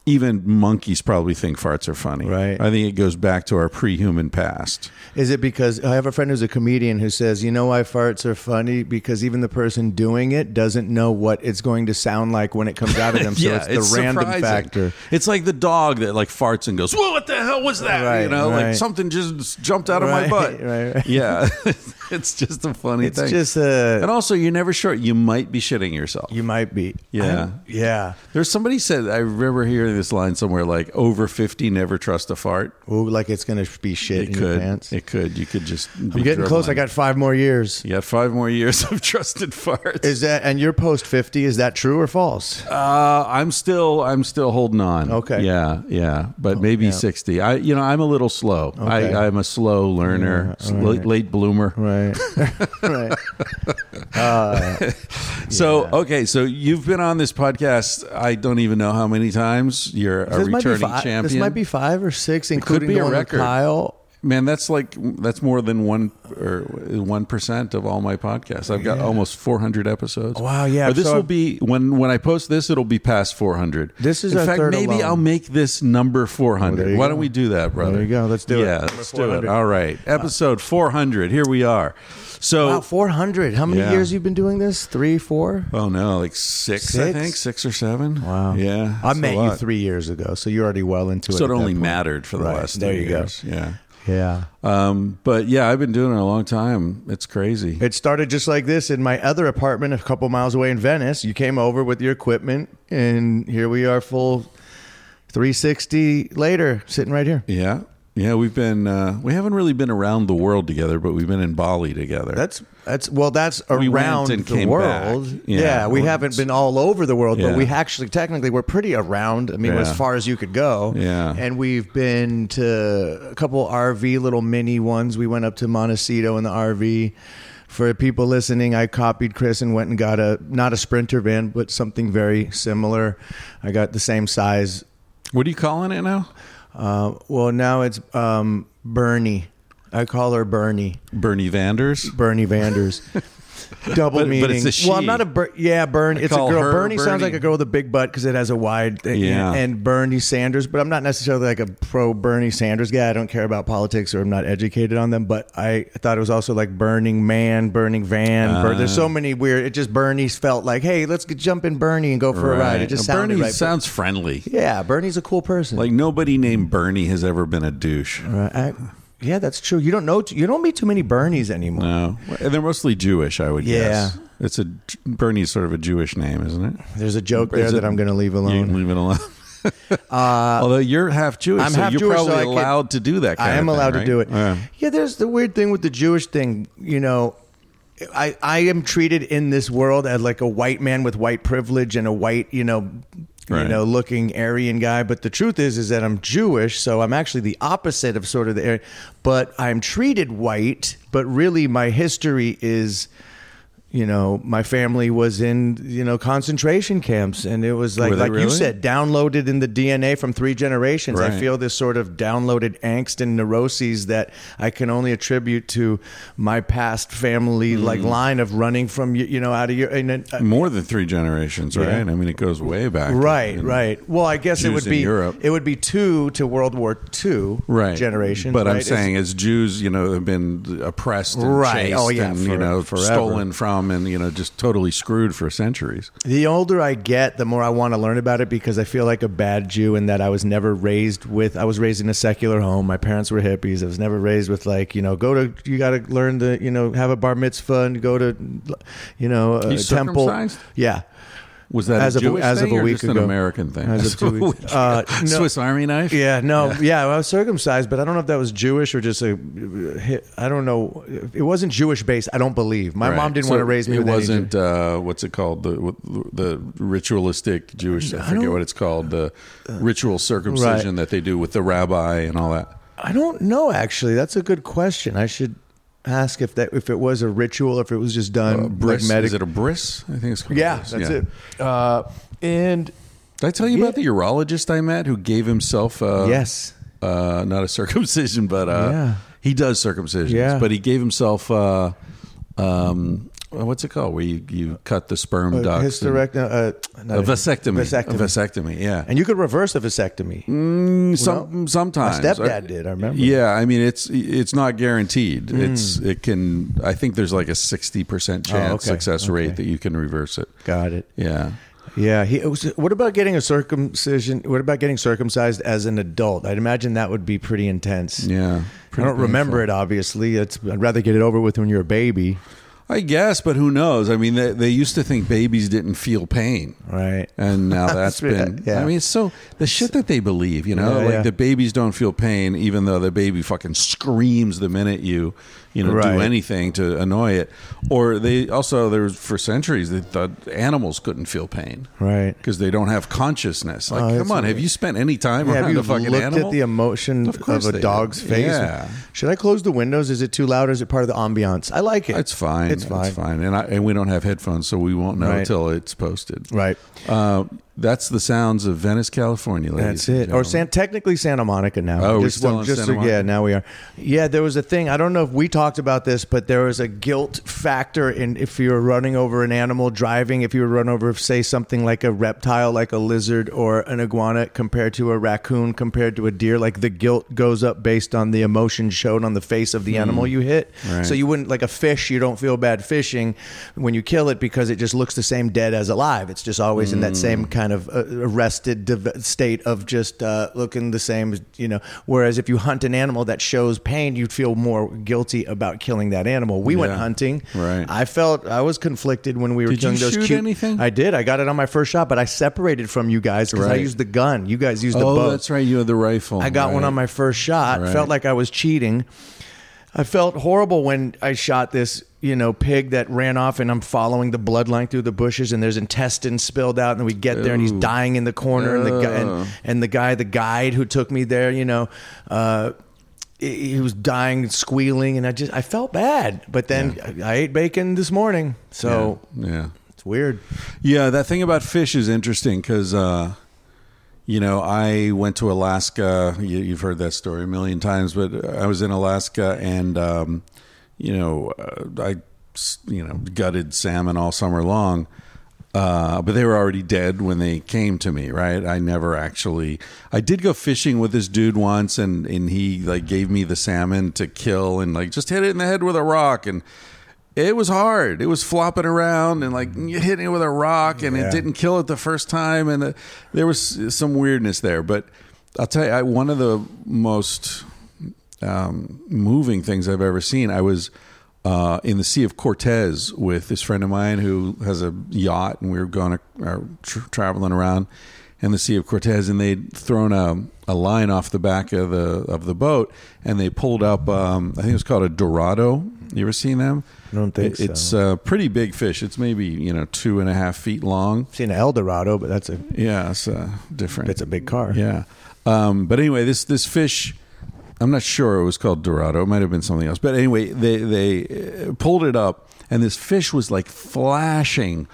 even monkeys probably think farts are funny. Right. I think it goes back to our pre-human past. Is it because I have a friend who's a comedian who says, you know why farts are funny? Because even the person doing it doesn't know what it's going to sound like when it comes out of them. [LAUGHS] So it's the random surprising. factor. It's like the dog that like farts and goes, "Whoa, what the hell was that?" Right, you know, like something just jumped out of Right, my butt. [LAUGHS] right, right. Yeah, [LAUGHS] [LAUGHS] it's just a funny It's thing. It's just uh, and also, you're never sure. You might be shitting yourself. you might be. Yeah. I- yeah. There's somebody said I remember hearing this line somewhere like over 50 never trust a fart. Ooh, like it's going to be shit It in your could. pants. It could. You could just. I'm getting close. I got five more years. You got five more years [LAUGHS] of trusted farts. Is that and you're post fifty? Is that true or false? Uh, I'm still I'm still holding on. Okay. Yeah, yeah, but maybe yeah. sixty. I you know I'm a little slow. Okay. I, I'm a slow learner, Yeah, late, right. late bloomer. Right. Right. [LAUGHS] [LAUGHS] Uh, So okay, so you've been on this podcast. I don't even know how many times. You're a this might be returning five. champion. This might be five or six, including be the a one with record. Kyle. Man, that's like that's more than one or one percent of all my podcasts. I've got almost 400 episodes. Wow, yeah, Or this so- will be when when I post this, it'll be past 400. This is in fact maybe alone. I'll make this number 400. there you Why go. don't we do that, brother? There you go. Let's do it. Yeah, let's do it. All right, episode 400. Here we are. So. Wow, four hundred. How many Yeah. years you've been doing this? Three, four? Oh no, like six, I Six? think six or seven. Wow. yeah. I met you three years ago, so you're already well into it. So it only mattered for the Right. last. There three you go. years. Yeah. Yeah. Um, but yeah, I've been doing it a long time. It's crazy. It started just like this in my other apartment a couple miles away in Venice. You came over with your equipment, and here we are, full 360 later, sitting right here. Yeah. Yeah, we've been uh, we haven't really been around the world together, but we've been in Bali together. That's that's well, that's We went around and the came world. back. Yeah, Yeah. we Well, haven't been all over the world, Yeah. but we actually technically we're pretty around. I mean, Yeah. as far as you could go. Yeah. and we've been to a couple RV little mini ones. We went up to Montecito in the RV. For people listening, I copied Chris and went and got a not a sprinter van, but something very similar. I got the same size. what are you calling it now? Uh, well, now it's um, Bernie. I call her Bernie. Bernie Vanders. Bernie Vanders. [LAUGHS] [LAUGHS] Double But- meaning. but it's a Well, I'm not a Ber- yeah, Bernie. I It's a girl. her Bernie, sounds like a girl with a big butt because it has a wide thing. Yeah. And Bernie Sanders, but I'm not necessarily like a pro Bernie Sanders guy. I don't care about politics or I'm not educated on them. But I thought it was also like Burning Man, Burning Van. Bur- There's so uh-huh. many weird. It just Bernie felt like, hey, let's get, jump in Bernie and go for a ride. It just Now, sounded Bernie right. sounds friendly. yeah, Bernie's a cool person. Like nobody named Bernie has ever been a douche. Right. I- yeah, that's true. You don't know. You don't meet too many Bernies anymore. No, and they're mostly Jewish. I would Yeah. guess. It's a Bernie's sort of a Jewish name, isn't it? There's a joke there Is that I'm going to leave You alone. can leave it alone. [LAUGHS] Uh, Although you're half Jewish, I'm so half you're Jewish, probably so allowed to do that. Kind I am thing, allowed to do it. Yeah. Yeah, there's the weird thing with the Jewish thing. You know, I I am treated in this world as like a white man with white privilege and a white, you know, you know, looking Aryan guy. But the truth is, is that I'm Jewish, so I'm actually the opposite of sort of the. Aryan- But I'm treated white, but really my history is. You know, my family was in you know concentration camps, and it was like like you said, downloaded in the DNA from three generations. I feel this sort of downloaded angst and neuroses that I can only attribute to my past family like Mm-hmm. line of running from you, you know out of your and, uh, More than three generations, right? Yeah. I mean, it goes way back. right, right. Well, I guess it would be Europe. it would be two to World War II right generation. But I'm right? saying, as Jews, you know, have been oppressed and Right. chased Oh, yeah, and for- you know forever. stolen from dumb and you know just totally screwed for centuries. The older I get, the more I want to learn about it because I feel like a bad Jew in that I was never raised with. I was raised in a secular home. My parents were hippies. I was never raised with like you know go to you got to learn to you know have a bar mitzvah and go to you know a You uh, temple. Yeah. Was that As a of- Jewish as of thing a or week just an ago. American thing? As [LAUGHS] of two weeks. Uh, [LAUGHS] no. Swiss Army knife. Yeah, no, yeah. I was circumcised, but I don't know if that was Jewish or just a. I don't know. It wasn't Jewish based. I don't believe. My Right. mom didn't So want to raise me. It wasn't. Uh, what's it called? The the ritualistic Jewish. I, I forget what it's called. The ritual circumcision that they do with the rabbi and all that. I don't know. Actually, that's a good question. I should ask if that if it was a ritual, if it was just done Uh, bris. like medic- Is it a bris? I think it's called. yeah, bris, that's yeah. it. Uh, and Did I tell you Yeah. about the urologist I met who gave himself? Uh, yes, uh, not a [LAUGHS] circumcision, but uh, Yeah. he does circumcisions. Yeah. But he gave himself, uh, um, what's it called? Where you, you cut the sperm a ducts. and- uh, a vasectomy. Vasectomy. A vasectomy. Yeah. and you could reverse a vasectomy. Mm, some sometimes My stepdad did, I remember. Yeah, I mean it's it's not guaranteed. Mm. It's it can. I think there's like a sixty percent chance Oh, okay. success rate that you can reverse it. Got it. Yeah. Yeah. He, was, what about getting a circumcision? What about getting circumcised as an adult? I'd imagine that would be pretty intense. Yeah. I don't remember it. Obviously, it's, I'd rather get it over with when you're a baby, I guess, but who knows? I mean, they, they used to think babies didn't feel pain. right? And now [LAUGHS] that's been. Yeah. I mean, it's so the shit that they believe, you know, Yeah, like yeah. the babies don't feel pain, even though the baby fucking screams the minute you, you know, Right. do anything to annoy it. Or they also there was for centuries they thought animals couldn't feel pain, Right. Because they don't have consciousness. Like, Oh, come on, right. have you spent any time Yeah, around have you a fucking looked animal? at the emotion Of of, a dog's do. face? Yeah. Should I close the windows? Is it too loud or is it part of the ambiance? I like it. It's fine. It's fine. It's fine. And I, and we don't have headphones, so we won't know Right. until it's posted. Right. Uh, that's the sounds of Venice, California. Ladies That's it. Or. San, technically Santa Monica now. Oh, we're still well, just Santa Monica? yeah. Now we are. Yeah, there was a thing. I don't know if we talked about this, but there was a guilt factor in if you were running over an animal driving. If you were run over, say something like a reptile, like a lizard or an iguana, compared to a raccoon, compared to a deer, like the guilt goes up based on the emotion shown on the face of the animal you hit. Hmm. Right. So you wouldn't like a fish. You don't feel bad fishing when you kill it because it just looks the same dead as alive. It's just always in that Hmm. same kind of uh, arrested state of just uh, looking the same. You know, whereas if you hunt an animal that shows pain, you'd feel more guilty about killing that animal. We went hunting. Right. I felt I was conflicted when we were Did you killing those shoot cute. anything? I did. I got it on my first shot, but I separated from you guys because I used the gun. You guys used the oh, bow. that's right. You had the rifle. I got one on my first shot. Right. Felt like I was cheating. I felt horrible when I shot this, you know, pig that ran off, and I'm following the bloodline through the bushes, and there's intestines spilled out, and we get there, and he's dying in the corner, and the guy, and, and the guy, the guide who took me there, you know, uh, he was dying, and squealing, and I just I felt bad. But then I, I ate bacon this morning, so yeah. yeah. it's weird. Yeah, that thing about fish is interesting because, uh, you know, I went to Alaska. You, you've heard that story a million times, but I was in Alaska and, um, you know, uh, I, you know, gutted salmon all summer long. Uh, but they were already dead when they came to me, right? I never actually. I did go fishing with this dude once, and and he like gave me the salmon to kill, and like just hit it in the head with a rock, and it was hard. It was flopping around and like hitting it with a rock, and Yeah. it didn't kill it the first time, and uh, there was some weirdness there. But I'll tell you, I, one of the most um, moving things I've ever seen. I was uh, in the Sea of Cortez with this friend of mine who has a yacht, and we were going to, uh, tr- traveling around in the Sea of Cortez, and they'd thrown a, a line off the back of the of the boat, and they pulled up. Um, I think it was called a Dorado. You ever seen them? I don't think It- It's a pretty big fish. It's maybe you know two and a half feet long. I've Seen an El Dorado, but that's a Yeah, it's uh, different. it's a big car. Yeah. Um, but anyway, this this fish, I'm not sure it was called Dorado. It might have been something else. But anyway, they they uh, pulled it up, and this fish was like flashing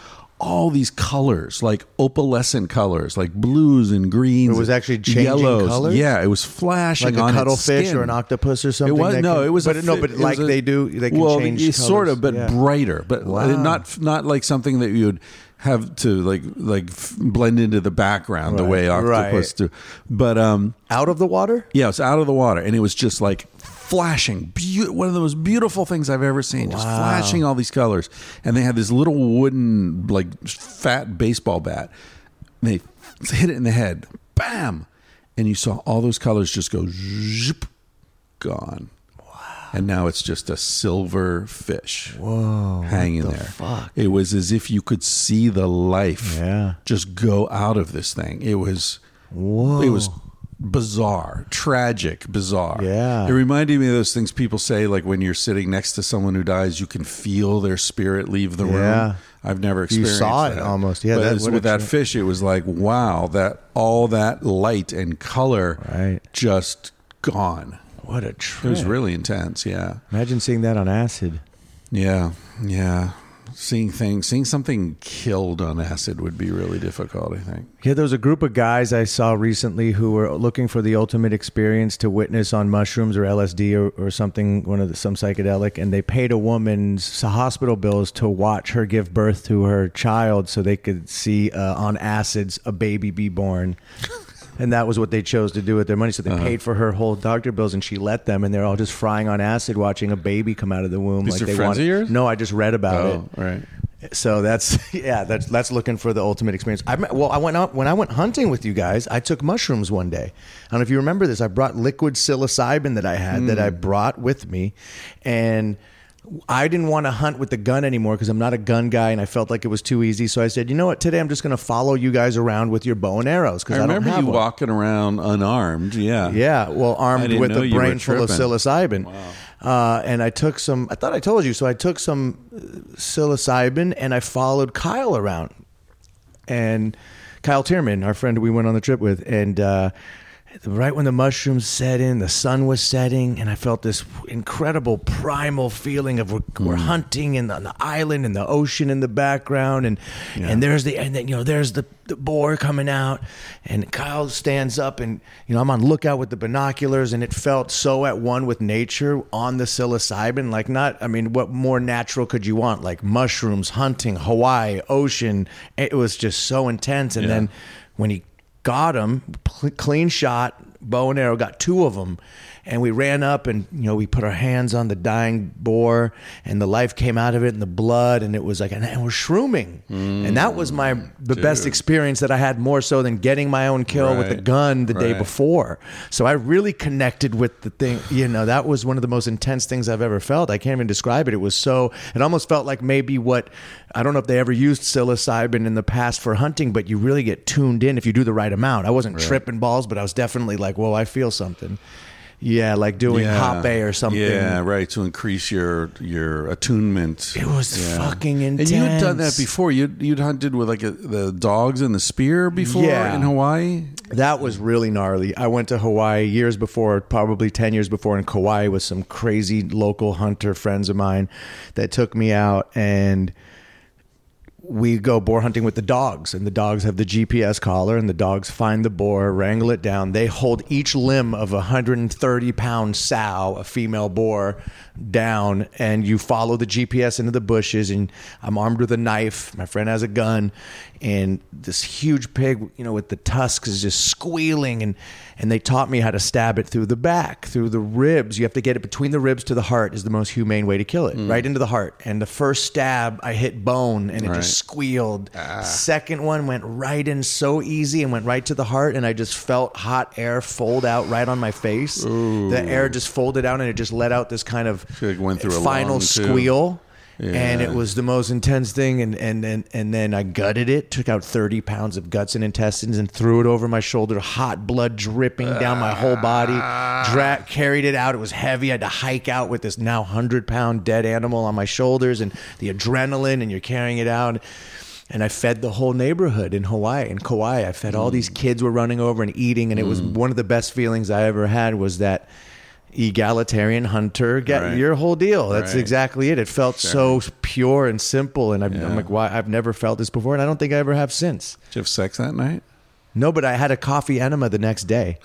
all these colors, like opalescent colors, like blues and greens. It was actually changing yellows. colors? Yeah, it was flashing like a on cuttlefish or an octopus or something. It was no, it was but a no, but like a- they do, they can well, change. it's sort of, but Yeah. brighter, but Wow. not not like something that you would have to like like f- blend into the background the way octopus right. do. But um, out of the water. yeah, it's out of the water, and it was just like flashing, beau- one of the most beautiful things I've ever seen. Just flashing all these colors, and they had this little wooden, like fat baseball bat. And They hit it in the head, bam, and you saw all those colors just go zip, gone. And now it's just a silver fish Whoa. hanging the there. fuck? It was as if you could see the life Yeah. just go out of this thing. It was Whoa. it was bizarre, tragic, bizarre. Yeah. It reminded me of those things people say like when you're sitting next to someone who dies, you can feel their spirit leave the Yeah. room. I've never experienced. You saw it almost. Yeah, But that- it's- what a with that fish, it was like, wow, that all that light and color Right. just gone. What a trip! It was really intense, yeah. Imagine seeing that on acid. Yeah, yeah. Seeing things, seeing something killed on acid would be really difficult. I think. Yeah, there was a group of guys I saw recently who were looking for the ultimate experience to witness on mushrooms or LSD or, or something, one of the, some psychedelic, and they paid a woman's hospital bills to watch her give birth to her child, so they could see uh, on acids a baby be born. And that was what they chose to do with their money. So they Uh-huh. paid for her whole doctor bills, and she let them, and they're all just frying on acid, watching a baby come out of the womb. These are they friends want- of yours? No, I just read about it. Oh, right. So that's [LAUGHS] yeah, that's that's looking for the ultimate experience. I well, I went out when I went hunting with you guys. I took mushrooms one day. I don't know if you remember this. I brought liquid psilocybin that I had that I Hmm. brought with me, and I didn't want to hunt with the gun anymore because I'm not a gun guy, and I felt like it was too easy. So I said, you know what? Today I'm just going to follow you guys around with your bow and arrows because I I, remember you one. walking around unarmed. Yeah. Yeah, well, armed with a brain full of psilocybin. Uh, and I took some, I thought I told you, so I took some uh, psilocybin and I followed Kyle around. And Kyle Tierman, our friend we went on the trip with. And uh, right when the mushrooms set in, the sun was setting, and I felt this incredible primal feeling of we're, we're mm. hunting in the, on the island and the ocean in the background, and and there's the and then you know there's the, the boar coming out, and Kyle stands up, and you know I'm on lookout with the binoculars, and it felt so at one with nature on the psilocybin, like not I mean what more natural could you want? Like mushrooms, hunting, Hawaii, ocean. It was just so intense, and then when he got him cl- clean shot bow and arrow got two of them and we ran up and you know we put our hands on the dying boar and the life came out of it and the blood and it was like and, we're shrooming. And that was my the best experience that i had more so than getting my own kill with the gun the day before. So i really connected with the thing you know that was one of the most intense things i've ever felt. I can't even describe it. It was so it almost felt like maybe what i don't know if they ever used psilocybin in the past for hunting but you really get tuned in if you do the right amount. I wasn't tripping balls but i was definitely like whoa i feel something yeah like doing hapé or something Yeah, right. To increase your your attunement. It was fucking intense. And you had done that before. You'd you'd hunted with like a, the dogs and the spear before Yeah. in Hawaii. That was really gnarly. I went to Hawaii years before, probably 10 years before in Kauai with some crazy local hunter friends of mine that took me out and we go boar hunting with the dogs and the dogs have the GPS collar and the dogs find the boar, wrangle it down. They hold each limb of a 130 pound sow, a female boar down and you follow the GPS into the bushes and I'm armed with a knife. My friend has a gun and this huge pig, you know, with the tusks is just squealing and and they taught me how to stab it through the back, through the ribs. You have to get it between the ribs to the heart is the most humane way to kill it. Hmm. Right into the heart. And the first stab I hit bone and it Right. just squealed. Ah. Second one went right in so easy and went right to the heart and I just felt hot air fold out right on my face. The air just folded out and it just let out this kind of like went through a final lung, too. Squeal. And it was the most intense thing, and, and and and then I gutted it, took out thirty pounds of guts and intestines, and threw it over my shoulder. Hot blood dripping down my whole body. Dra- ah. carried it out. It was heavy. I had to hike out with this now hundred pound dead animal on my shoulders, and the adrenaline, and you're carrying it out. And I fed the whole neighborhood in Hawaii, in Kauai. I fed all these mm. kids were running over and eating, and it was mm. one of the best feelings I ever had. Was that egalitarian hunter get Right. your whole deal that's Right. exactly it it felt so pure and simple and I'm, I'm like why i've never felt this before and i don't think i ever have since Did you have sex that night? no but i had a coffee enema the next day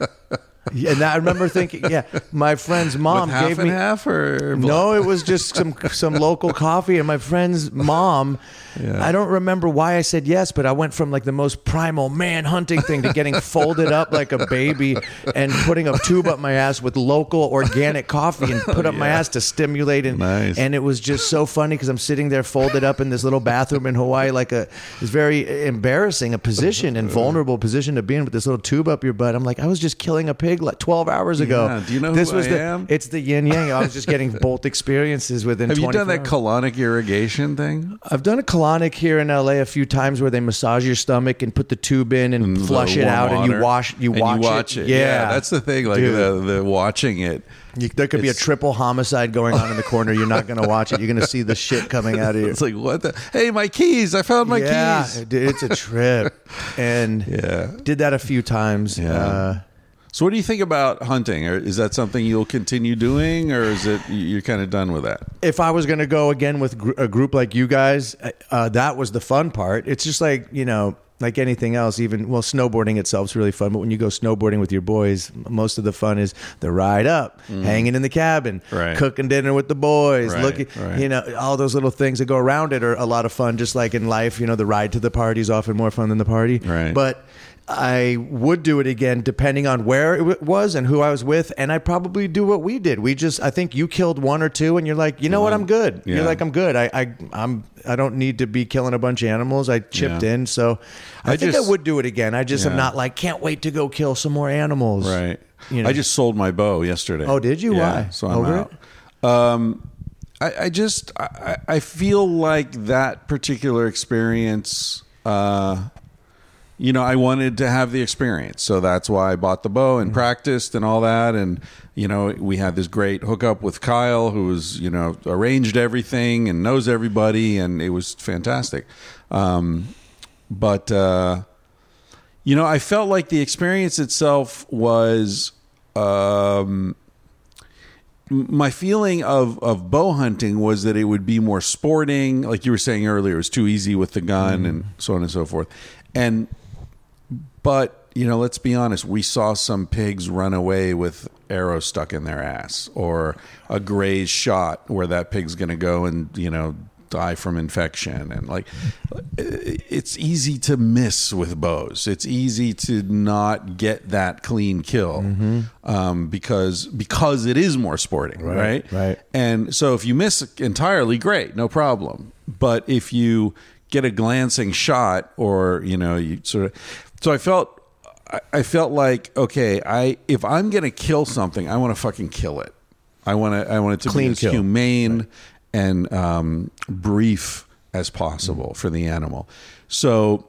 Yeah, [LAUGHS] and I remember thinking, yeah, my friend's mom half gave and me half or no, it was just some some local coffee, and my friend's mom. Yeah. I don't remember why I said yes, but I went from like the most primal man hunting thing to getting folded up like a baby and putting a tube up my ass with local organic coffee and put up my ass to stimulate and Nice. and it was just so funny because I'm sitting there folded up in this little bathroom in Hawaii, like a it's very embarrassing a position and vulnerable position to be in with this little tube up your butt. I'm like, I was just killing a pig like 12 hours ago. Yeah, do you know this who was I the, am? It's the yin yang. I was just getting [LAUGHS] both experiences within. Have you done that hours. colonic irrigation thing? I've done a colonic here in LA a few times where they massage your stomach and put the tube in and, And flush it out and you wash you And watch, watch it. it. Yeah. that's the thing. Like the, the watching it. You- there could be a triple homicide going on in the corner. You're not going to watch it. You're going to see the [LAUGHS] shit coming out of you. It's like what the? Hey, my keys! I found my yeah, keys. dude, it's a trip. [LAUGHS] And Yeah. did that a few times. Yeah. Uh, So, what do you think about hunting? Or is that something you'll continue doing, or is it you're kind of done with that? if I was going to go again with gr- a group like you guys, uh, that was the fun part. It's just like you know, like anything else. Even well, snowboarding itself is really fun, but when you go snowboarding with your boys, most of the fun is the ride up, hanging in the cabin, Mm. Right. cooking dinner with the boys, Right, looking, right. you know, all those little things that go around it are a lot of fun. Just like in life, you know, the ride to the party is often more fun than the party. Right. But I would do it again depending on where it was and who I was with, and I probably do what we did. We just, I think you killed one or two, and you're like, you know what, I'm good. Yeah. You're like, I'm good. I, I, I'm, I don't need to be killing a bunch of animals. I chipped Yeah. in, so I, I think just- I would do it again. I just am not like, can't wait to go kill some more animals. Right. You know. I just sold my bow yesterday. Oh, did you? Yeah, Why? So I'm Over out. Um, I, I just I, I feel like that particular experience. Uh, you know, I wanted to have the experience, so that's why I bought the bow Mm-hmm. and practiced and all that. And you know, we had this great hookup with Kyle, who was you know arranged everything and knows everybody, and it was fantastic. Um, but uh, you know, I felt like the experience itself was. Um, my feeling of, of bow hunting was that it would be more sporting, like you were saying earlier, it was too easy with the gun and so on and so forth. And but you know, let's be honest, we saw some pigs run away with arrows stuck in their ass, or a grazed shot where that pig's going to go and you know die from infection, and like it's easy to miss with bows. It's easy to not get that clean kill um, because because it is more sporting, right? right. And so if you miss entirely, great, no problem. But if you get a glancing shot, or you know, you sort of, so I felt, I, I felt like okay, I if I'm gonna kill something, I want to fucking kill it. I want to, I want it to Clean be as kill. humane and um, brief as possible for the animal. So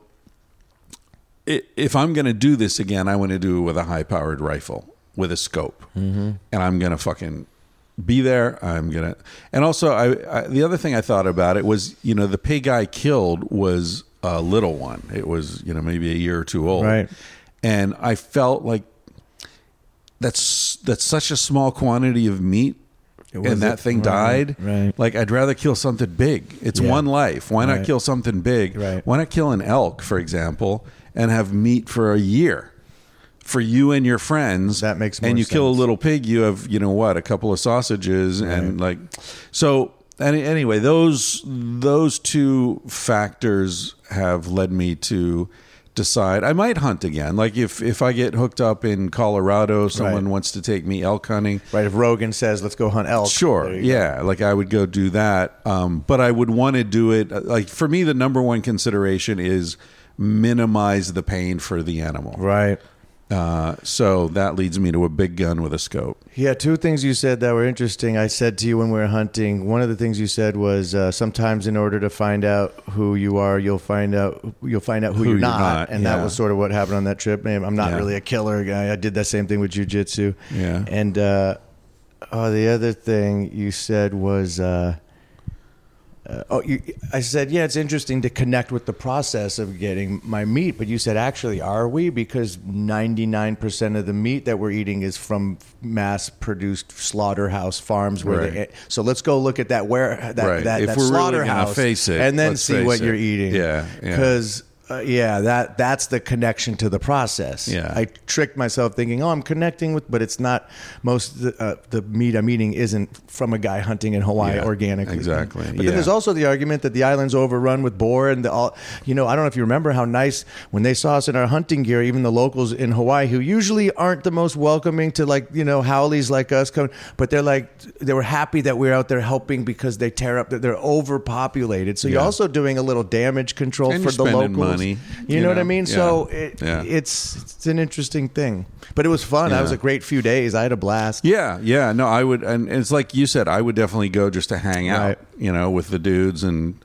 if I'm going to do this again, I want to do it with a high powered rifle with a scope, mm-hmm. and I'm going to fucking be there. I'm gonna, and also, I, I the other thing I thought about it was, you know, the pig I killed was a little one. It was, you know, maybe a year or two old, Right. And I felt like that's that's such a small quantity of meat. And that thing Right, died. right. Like I'd rather kill something big. It's Yeah. one life. Why not kill something big? Right. Why not kill an elk, for example, and have meat for a year for you and your friends? That makes And you kill a little pig, you have you know what, a couple of sausages, and like so. Any, anyway, those those two factors have led me to decide I might hunt again. Like if if I get hooked up in Colorado, someone Right. wants to take me elk hunting. Right. If Rogan says, let's go hunt elk. Sure. you go. Yeah. Like I would go do that. Um, but I would want to do it. Like for me, the number one consideration is minimize the pain for the animal. Right. Uh, so that leads me to a big gun with a scope. Yeah, two things you said that were interesting. I said to you when we were hunting. One of the things you said was uh, sometimes in order to find out who you are, you'll find out you'll find out who, Who you're, you're not, not, and yeah. that was sort of what happened on that trip. I'm not Yeah. really a killer guy. I did that same thing with jujitsu. Yeah. and uh, oh, the other thing you said was. Uh, uh, oh, you, I said, yeah, it's interesting to connect with the process of getting my meat, but you said, actually, are we? Because 99% of the meat that we're eating is from mass produced slaughterhouse farms. Where Right. they, so let's go look at that where that, Right. that, If that we're really slaughterhouse face it, and then see what it. you're eating. Yeah, yeah. Uh, yeah, that that's the connection to the process. Yeah. I tricked myself thinking, oh, I'm connecting with, but it's not. Most of the, uh, the meat I'm eating isn't from a guy hunting in Hawaii Yeah, organically. exactly, But yeah. then there's also the argument that the island's overrun with boar, and the, all. You know, I don't know if you remember how nice when they saw us in our hunting gear. Even the locals in Hawaii, who usually aren't the most welcoming to like you know haoles like us, coming, but they're like they were happy that we're out there helping because they tear up. They're overpopulated, so you're also doing a little damage control And for the locals. money, You, you know, what I mean? Yeah. So it, Yeah. it's it's an interesting thing, but it was fun. That was a great few days. I had a blast. Yeah, yeah. No, I would, and it's like you said, I would definitely go just to hang out, Right. you know, with the dudes. And,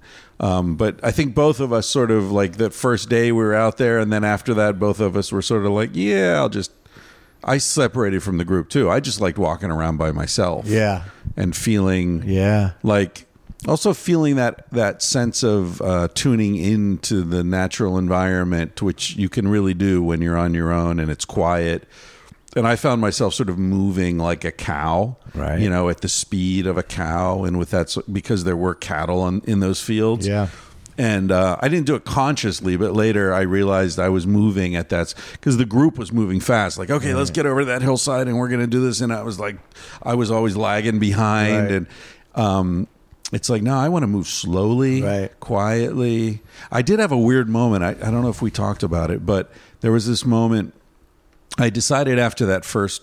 um, but I think both of us sort of like that first day we were out there, and then after that, both of us were sort of like, yeah, I'll just. I separated from the group too. I just liked walking around by myself. Yeah. and feeling Yeah. like also feeling that that sense of uh, tuning into the natural environment which you can really do when you're on your own and it's quiet and i found myself sort of moving like a cow Right. you know at the speed of a cow and with that because there were cattle in, in those fields Yeah. and uh, I didn't do it consciously, but later I realized I was moving at that because the group was moving fast. Like, okay, let's get over that hillside, and we're going to do this. And I was like, I was always lagging behind, Right. and um, it's like, no, I want to move slowly, Right. quietly. I did have a weird moment. I, I don't know if we talked about it, but there was this moment. I decided after that first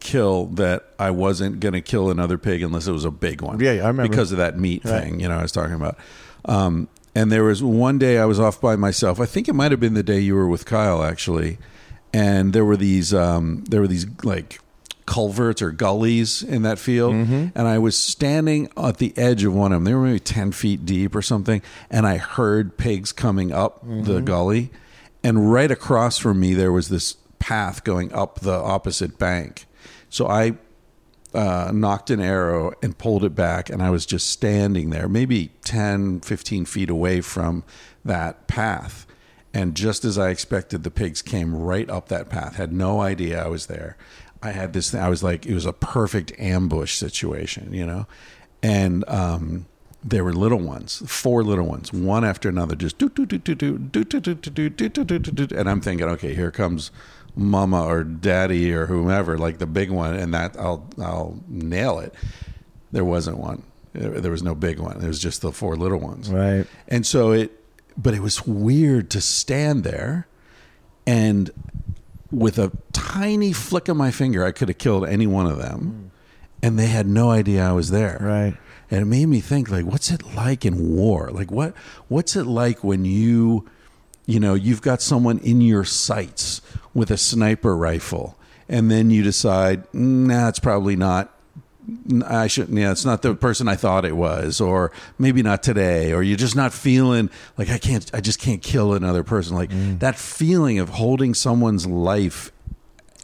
kill that I wasn't going to kill another pig unless it was a big one. Yeah, I remember. because of that meat Right. thing. You know, I was talking about. Um, and there was one day I was off by myself. I think it might have been the day you were with Kyle actually. And there were these um, there were these like culverts or gullies in that field, Mm-hmm. and I was standing at the edge of one of them. They were maybe ten feet deep or something, and I heard pigs coming up the Mm-hmm. gully, and right across from me there was this path going up the opposite bank. So I uh, knocked an arrow and pulled it back and i was just standing there maybe 10 15 feet away from that path and just as i expected the pigs came right up that path had no idea i was there i had this thing i was like it was a perfect ambush situation you know and um there were little ones, four little ones, one after another, just do do do do do do do do do do do do do do, and I'm thinking, okay, here comes mama or daddy or whomever, like the big one, and that I'll I'll nail it. There wasn't one. There there was no big one. There was just the four little ones. Right. And so it, but it was weird to stand there, and with a tiny flick of my finger, I could have killed any one of them, and they had no idea I was there. Right. and it made me think like what's it like in war? Like what what's it like when you you know you've got someone in your sights with a sniper rifle and then you decide nah it's probably not I shouldn't. Yeah, it's not the person I thought it was, or maybe not today, or you're just not feeling like I can't. I just can't kill another person. Like mm. that feeling of holding someone's life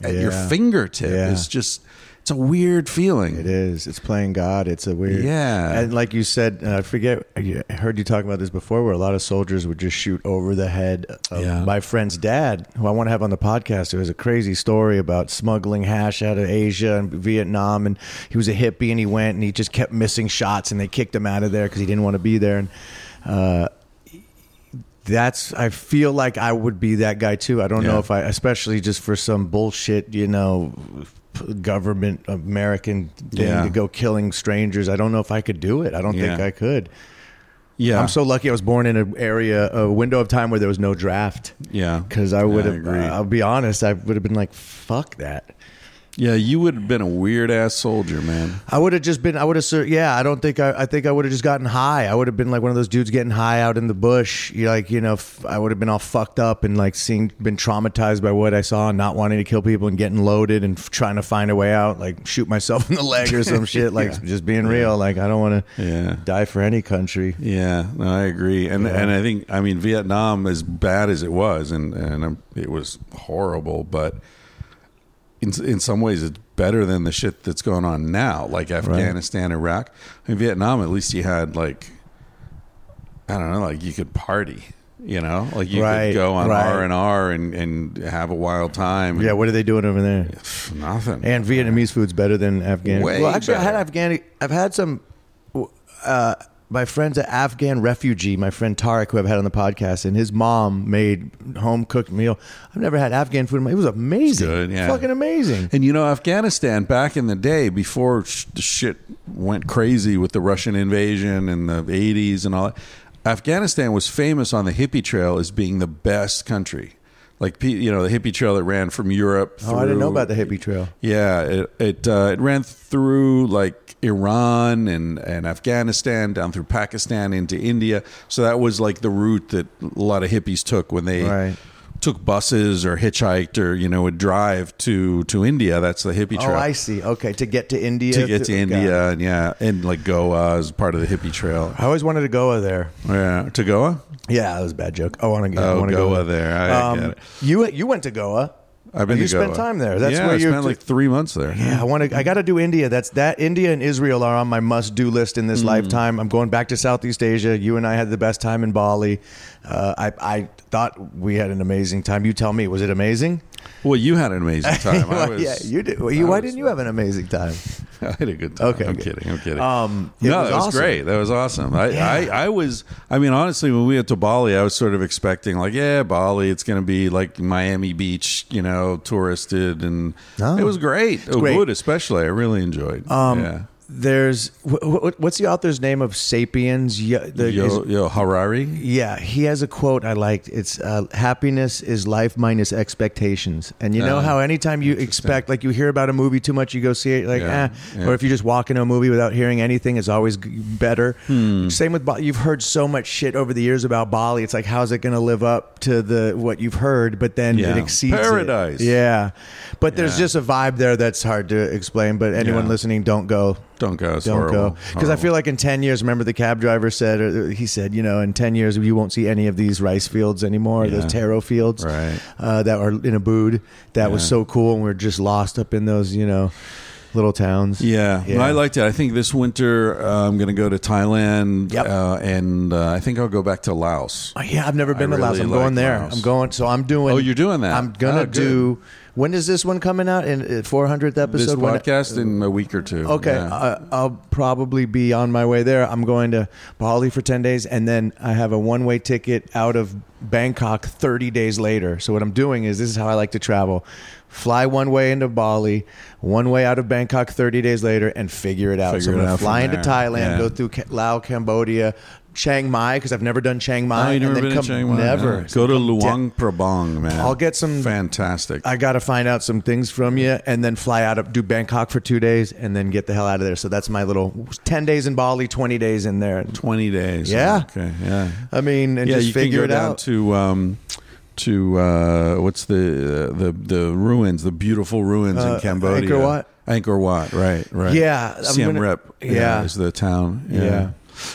at your Yeah. fingertip Yeah. is just. It's a weird feeling. It is. It's playing God. It's a weird. Yeah. And like you said, uh, I forget. I heard you talk about this before, where a lot of soldiers would just shoot over the head of Yeah. my friend's dad, who I want to have on the podcast. It was a crazy story about smuggling hash out of Asia and Vietnam, and he was a hippie, and he went and he just kept missing shots, and they kicked him out of there because he didn't want to be there, and. Uh, that's I feel like I would be that guy too. I don't know if I especially just for some bullshit, you know, government American thing Yeah. to go killing strangers. I don't know if I could do it. I don't think I could. Yeah, I'm so lucky I was born in an area a window of time where there was no draft Yeah, cuz I would Yeah, I have agree. I'll be honest, I would have been like fuck that. Yeah, you would have been a weird ass soldier, man. I would have just been. I would have. Yeah, I don't think. I, I think I would have just gotten high. I would have been like one of those dudes getting high out in the bush. You like, you know, f- I would have been all fucked up and like seeing, been traumatized by what I saw, and not wanting to kill people and getting loaded and f- trying to find a way out, like shoot myself [LAUGHS] in the leg or some shit. Like [LAUGHS] just being real. Like I don't want to Yeah. die for any country. Yeah, no, I agree, and Yeah. and I think I mean Vietnam, as bad as it was, and and it was horrible, but in in some ways it's better than the shit that's going on now, like Afghanistan, Iraq. In Vietnam, at least you had like I don't know, like you could party. You know, like you Right, could go on right. R and R and and have a wild time. Yeah, what are they doing over there? nothing. And Vietnamese food's better than Afghan. Way well, actually, I had better. Afghani. I've had some. Uh, my friend's an Afghan refugee. My friend Tarek, who I've had on the podcast, and his mom made home cooked meal. I've never had Afghan food. in my- It was amazing. good, yeah. fucking amazing. And you know, Afghanistan back in the day, before sh- the shit went crazy with the Russian invasion in the '80s and all that, Afghanistan was famous on the hippie trail as being the best country. Like you know, the hippie trail that ran from Europe. Oh, I didn't know about the hippie trail. Yeah, it it, uh, it ran through like Iran and, and Afghanistan down through Pakistan into India. So that was like the route that a lot of hippies took when they Right. Took buses or hitchhiked or you know would drive to to India. That's the hippie oh, trail. Oh. I see. Okay, to get to India. to get to it. India and yeah, and like Goa is part of the hippie trail. I always wanted to Goa there. Yeah, to Goa. Yeah, that was a bad joke. I want to go. I Oh, want to Goa go there. I get um, it. You you went to Goa. I've been you spent time there. That's yeah, where I you spent like three months there. Yeah, I want to. I got to do India. That's that. India and Israel are on my must-do list in this lifetime. I'm going back to Southeast Asia. You and I had the best time in Bali. Uh, I I thought we had an amazing time. You tell me, was it amazing? Well, you had an amazing [LAUGHS] time. I was, yeah, you did. Well, you, why was- didn't you have an amazing time? [LAUGHS] I had a good time. Okay, I'm good. kidding. I'm kidding. Um, no, was it was great. That was awesome. I, Yeah. I, I was. I mean, honestly, when we went to Bali, I was sort of expecting, like, yeah, Bali, it's going to be like Miami Beach, you know, touristed, and Oh. it was great. Oh, great. Especially, I really enjoyed. Um, yeah. There's wh- wh- what's the author's name of *Sapiens*? Yeah, the, Yo, yo, Harari. Yeah, he has a quote I liked. It's uh, happiness is life minus expectations. And you know Oh, how anytime you expect, like you hear about a movie too much, you go see it, like, Yeah, eh. yeah. Or if you just walk into a movie without hearing anything, it's always g- better. Hmm. Same with Bali. You've heard so much shit over the years about Bali. It's like, how's it going to live up to the what you've heard? But then Yeah. it exceeds it. Paradise. Yeah, but there's just a vibe there that's hard to explain. But anyone listening, don't go Don't go. It's don't horrible. go because I feel like in 10 years remember the cab driver said or he said you know in 10 years you won't see any of these rice fields anymore Yeah. those taro fields Right. uh, that are in Ubud that was so cool and we're just lost up in those you know little towns Yeah, Yeah. I liked it. I think this winter uh, I'm going to go to Thailand, Yep. uh, and uh, I think I'll go back to Laos. Oh, yeah I've never been I to Laos I'm going there Laos. I'm going so I'm doing Oh, you're doing that? I'm gonna Oh, do when is this one coming out in uh, 400th episode This When- podcast in a week or two. Okay, Yeah. uh, I'll probably be on my way there. I'm going to Bali for 10 days, and then I have a one way ticket out of Bangkok 30 days later. So, what I'm doing is this is how I like to travel fly one way into Bali, one way out of Bangkok 30 days later, and figure it out. Figure so, I'm going to fly into. Thailand, Yeah. go through Laos, Cambodia. Chiang Mai because I've never done Chiang Mai. Oh, you never been come, to Chiang Mai? Never. Yeah. Go to Luang Prabang, man. I'll get some- Fantastic. I got to find out some things from you and then fly out of do Bangkok for two days and then get the hell out of there. So that's my little 10 days in Bali, 20 days in there. Twenty days. Yeah. Okay. Yeah. I mean, and yeah. just you figure can go it down out. to um, to uh, what's the the the ruins, the beautiful ruins Uh, in Cambodia. Angkor Wat? Angkor Wat. Right. Right. Yeah, Siem Reap. yeah. is the town. Yeah.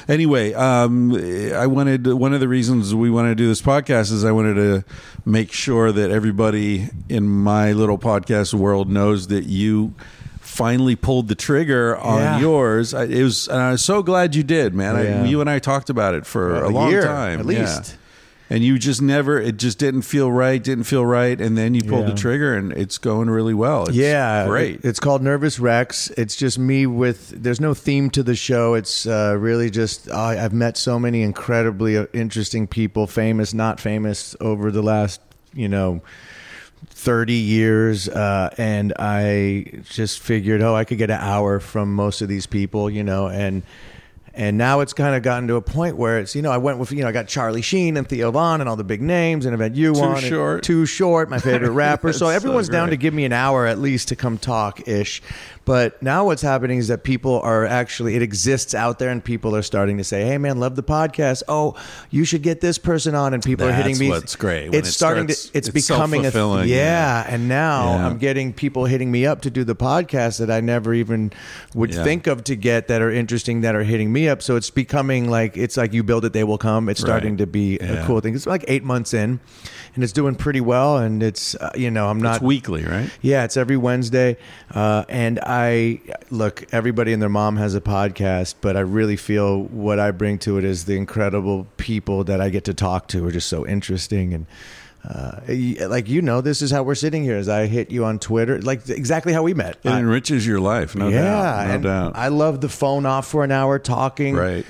Anyway, um, I wanted one of the reasons we wanted to do this podcast is I wanted to make sure that everybody in my little podcast world knows that you finally pulled the trigger on Yeah. yours. I, it was, and I was so glad you did, man. Yeah. I, you and I talked about it for A a, long year, time, at Yeah. And you just never, it just didn't feel right, didn't feel right, and then you pulled Yeah. the trigger, and it's going really well. It's yeah, great. it- It's called Nervous Rex. It's just me with. There's no theme to the show. It's uh, really just I, I've met so many incredibly uh, interesting people, famous, not famous, over the last you know. 30 years uh, and i just figured oh i could get an hour from most of these people you know and and now it's kind of gotten to a point where it's you know I went with you know I got Charlie Sheen and Theo Von and all the big names and I've had you Too on Short. too short my favorite [LAUGHS] rapper so That's so everyone's down to give me an hour at least to come talk ish but now what's happening is that people are actually it exists out there and people are starting to say hey man love the podcast oh you should get this person on and people are hitting That's me what's great, when it's it starting starts- to it's, it's becoming a yeah, yeah. and now Yeah. I'm getting people hitting me up to do the podcast that I never even would Yeah. think of to get that are interesting that are hitting me up. So it's becoming like it's like you build it, they will come. It's starting Right. to be a cool thing. It's like eight months in, and it's doing pretty well. And it's uh, you know I'm not it's weekly, right? yeah, it's every Wednesday. Uh, and I look, everybody and their mom has a podcast, but I really feel what I bring to it is the incredible people that I get to talk to are just so interesting. And uh, like, you know, this is how we're sitting here as I hit you on Twitter, like exactly how we met. It I- enriches your life, no doubt. yeah, doubt, no and doubt. I love the phone off for an hour talking. right.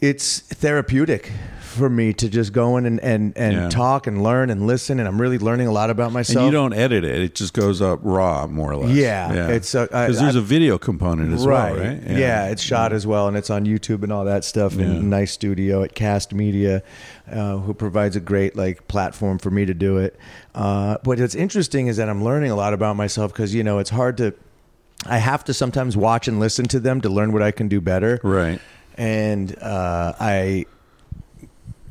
it's therapeutic for me to just go in and and, and Yeah. talk and learn and listen, and I'm really learning a lot about myself. And you don't edit it; it just goes up raw, more or less. Yeah, yeah. it's, uh, because there's I- a video component as right. well, right? Yeah. it's shot as well, and it's on YouTube and all that stuff. Yeah. A nice studio at Cast Media, uh, who provides a great like platform for me to do it. Uh, but what's interesting is that I'm learning a lot about myself because you know it's hard to. I have to sometimes watch and listen to them to learn what I can do better. right. and uh, I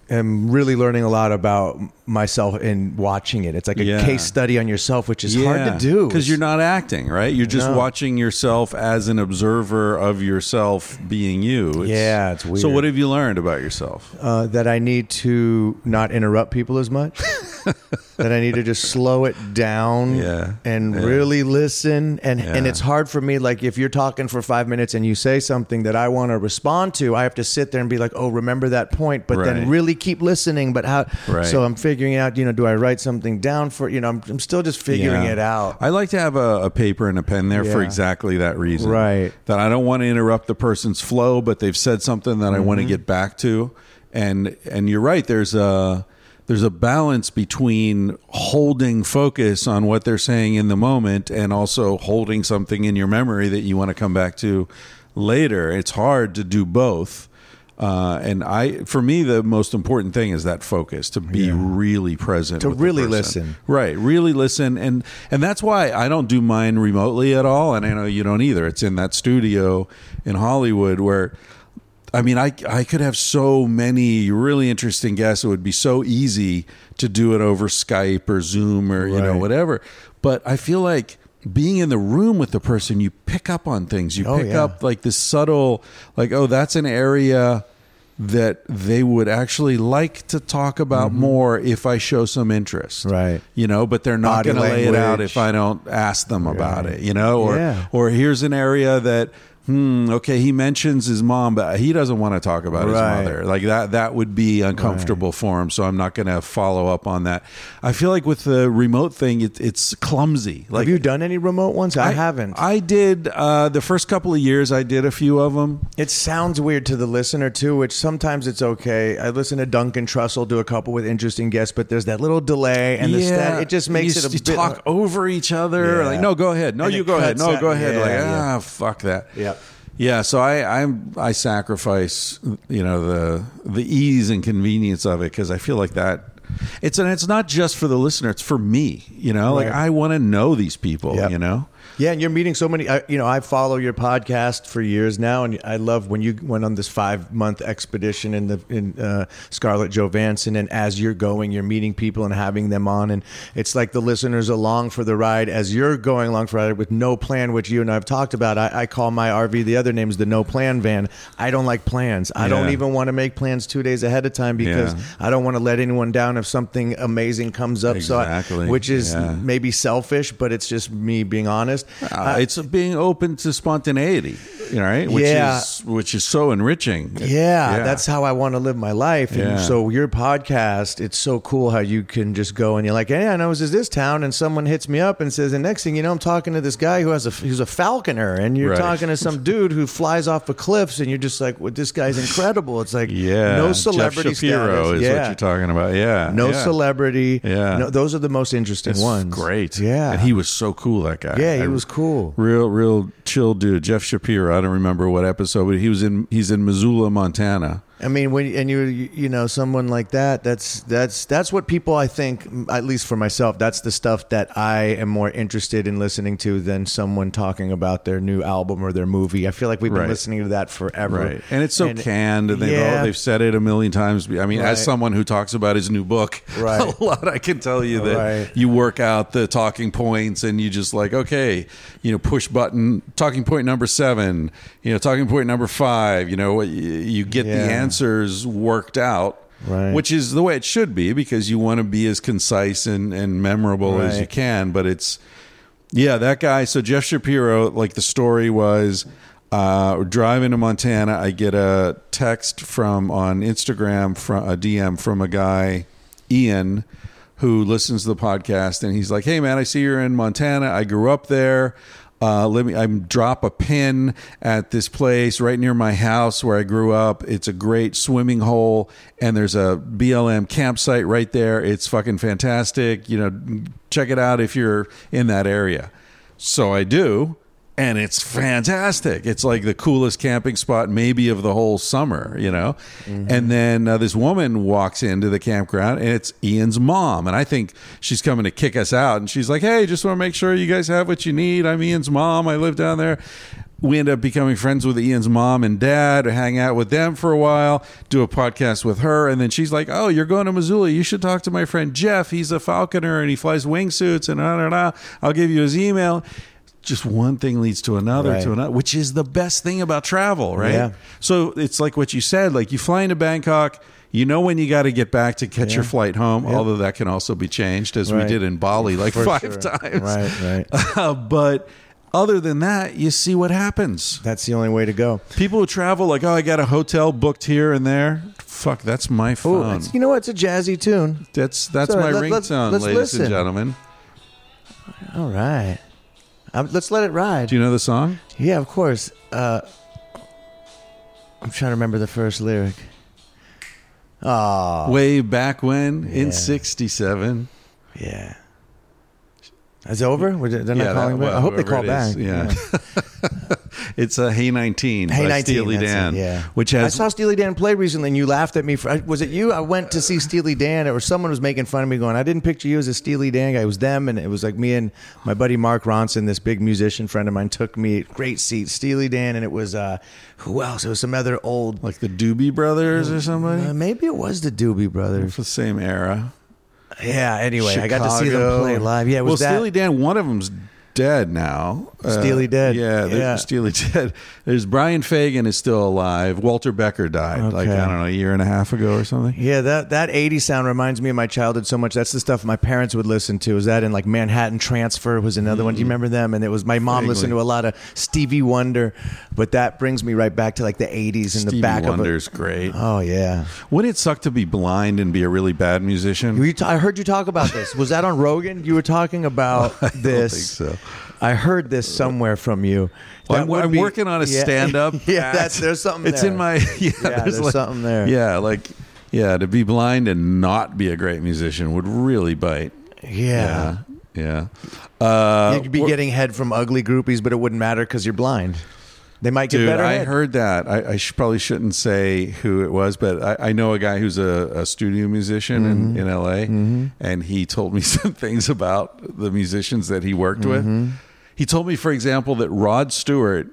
am really learning a lot about myself in watching it. It's like a Yeah. case study on yourself, which is hard to do because you're not acting, right? You're just No. watching yourself as an observer of yourself being you. Yeah, it's weird. So, what have you learned about yourself? uh, that I need to not interrupt people as much. [LAUGHS] [LAUGHS] that I need to just slow it down Yeah. and Yeah. really listen. And and it's hard for me. Like if you're talking for five minutes and you say something that I want to respond to, I have to sit there and be like, oh, remember that point, but Right. then really keep listening. But how? Right. So I'm figuring out. You know, do I write something down for? You know, I'm, I'm still just figuring Yeah. it out. I like to have a, a paper and a pen there for exactly that reason. Right. That I don't want to interrupt the person's flow, but they've said something that I want Mm-hmm. to get back to. And and you're right. There's a there's a balance between holding focus on what they're saying in the moment and also holding something in your memory that you want to come back to later. It's hard to do both. Uh, and I, for me, the most important thing is that focus to be really present, To really listen. Right, really listen, and and that's why I don't do mine remotely at all, and I know you don't either. It's in that studio in Hollywood where, I mean, I I could have so many really interesting guests. It would be so easy to do it over Skype or Zoom or you know whatever. But I feel like being in the room with the person, you pick up on things. You Oh, pick yeah. up like this subtle, like oh, that's an area that they would actually like to talk about more if I show some interest. Mm-hmm. Right. You know, but they're not going to lay it out if I don't ask them about it, you know, or Yeah. or here's an area that hmm, okay, he mentions his mom, but he doesn't want to talk about his mother. Like that that would be uncomfortable for him, so I'm not going to follow up on that. I feel like with the remote thing it, it's clumsy. Like have you done any remote ones? I, haven't. I did uh, the first couple of years. I did a few of them. It sounds weird to the listener too, which sometimes it's okay. I listen to Duncan Trussell do a couple with interesting guests, but there's that little delay and the stat, it just makes you, it a you bit talk over each other. Yeah. Like, no, go ahead. No, And you go ahead. No, go ahead. yeah, like, yeah. ah, fuck that. Yep. Yeah. So I, I'm, I sacrifice, you know, the the ease and convenience of it because I feel like that. It's and it's not just for the listener. It's for me. You know, like I want to know these people. Yep. You know. Yeah, and you're meeting so many. I, you know, I follow your podcast for years now, and I love when you went on this five month expedition in the in uh, Scarlett Johansson, and as you're going, you're meeting people and having them on, and it's like the listeners along for the ride as you're going along for the ride with no plan, which you and I've talked about. I, I call my RV the other name is the no plan van. I don't like plans. I don't even want to make plans two days ahead of time because Yeah. I don't want to let anyone down if something amazing comes up. Exactly. So, I, which is Yeah. maybe selfish, but it's just me being honest. Uh, it's being open to spontaneity, right? Which Yeah. is which is so enriching. Yeah, that's how I want to live my life. And Yeah. so your podcast, it's so cool how you can just go and you're like, hey, I know this is this town, and someone hits me up and says, and next thing you know, I'm talking to this guy who has a who's a falconer, and you're Right. talking to some dude who flies off the cliffs, and you're just like, well, this guy's incredible. It's like, Yeah, no celebrity Jeff Shapiro status. is yeah. what you're talking about. Yeah, No yeah. celebrity. Yeah. no, those are the most interesting It's ones. great. Yeah, and he was so cool. That guy. yeah, he I- was cool. Real, real chill dude. Jeff Shapiro. I don't remember what episode, but he was in. He's in Missoula, Montana. I mean, when and you you know someone like that, that's that's that's what people I think, at least for myself, that's the stuff that I am more interested in listening to than someone talking about their new album or their movie. I feel like we've been Right. listening to that forever, Right, and it's so And- canned, and they've Yeah. all, they've said it a million times. I mean, Right. as someone who talks about his new book [LAUGHS] Right. a lot, I can tell you that Right. you work out the talking points, and you just like, okay, you know, push button, talking point number seven, you know, talking point number five. You know, you, get Yeah. the answers worked out. Right. Which is the way it should be because you want to be as concise and, and memorable as you can. But it's, yeah, that guy. So Jeff Shapiro, like the story was, uh, driving to Montana. I get a text from on Instagram from a DM from a guy, Ian, who listens to the podcast, and he's like, "Hey man, I see you're in Montana. I grew up there. Uh, let me. I drop a pin at this place right near my house where I grew up. It's a great swimming hole, and there's a BLM campsite right there. It's fucking fantastic. You know, check it out if you're in that area. So I do, and it's fantastic. It's like the coolest camping spot, maybe of the whole summer, you know. And then uh, this woman walks into the campground, and it's Ian's mom, and I think she's coming to kick us out. And she's like, "Hey, just want to make sure you guys have what you need. I'm Ian's mom. I live down there." We end up becoming friends with Ian's mom and dad, hang out with them for a while, do a podcast with her, and then she's like, "Oh, you're going to Missoula? You should talk to my friend Jeff. He's a falconer and he flies wingsuits and da da da. I'll give you his email." Just one thing leads to another Right. to another, which is the best thing about travel, right? Yeah. So it's like what you said, like you fly into Bangkok, you know when you got to get back to catch your flight home, although that can also be changed as we did in Bali like For five sure. times. Right, right. [LAUGHS] Uh, but other than that, you see what happens. That's the only way to go. People who travel like, "Oh, I got a hotel booked here and there." Fuck, that's my phone. you know what? It's a jazzy tune. that's that's Sorry, my let- ringtone, let's ladies listen. and gentlemen. All right. Um, let's let it ride. Do you know the song? Yeah, of course. Uh, I'm trying to remember the first lyric. Oh, Way back when in Yeah. '67. yeah. Is it over? Were They're not Yeah, calling that- back. I hope they whoever call it is, back. yeah. [LAUGHS] [LAUGHS] It's a Hey 19 Hey, by 19. Steely that's it, Dan, yeah. which I saw Steely Dan play recently, and you laughed at me. For, was it you? I went to see Steely Dan, or someone was making fun of me, going, "I didn't picture you as a Steely Dan guy." It was them, and it was like me and my buddy Mark Ronson, this big musician friend of mine, took me great seat, Steely Dan, and it was uh, who else? It was some other old, like the Doobie Brothers or somebody. uh, maybe it was the Doobie Brothers. It's the same era. Yeah. Anyway, I got to see them play live. Yeah, it was well, that. Steely Dan. One of them's dead now. Uh, Steely dead. Yeah, Yeah. Steely [LAUGHS] dead. There's Brian Fagen is still alive. Walter Becker died like I don't know a year and a half ago or something. Yeah, that that 80s sound reminds me of my childhood so much. That's the stuff my parents would listen to. Is that in like Manhattan Transfer was another one. Do you remember them? And it was my mom Vaguely. listened to a lot of Stevie Wonder, but that brings me right back to like the 80s in the back of the Stevie back Wonder's of great. Oh yeah. Wouldn't it suck to be blind and be a really bad musician? Ta- I heard you talk about this. Was that on Rogan? You were talking about [LAUGHS] I don't this. think so. I heard this somewhere from you. Well, I'm, I'm be- working on a Yeah. stand-up. [LAUGHS] yeah, that's there's something. It's there. in my [LAUGHS] yeah. there's like- something there. Yeah, like yeah, to be blind and not be a great musician would really bite. Yeah. Yeah, yeah. Uh, You'd be getting head from ugly groupies, but it wouldn't matter because you're blind. They might get Dude, better. I head. heard that. I, I sh- probably shouldn't say who it was, but I, I know a guy who's a, a studio musician Mm-hmm. in, in LA, and he told me [LAUGHS] some things about the musicians that he worked Mm-hmm. with. He told me, for example, that Rod Stewart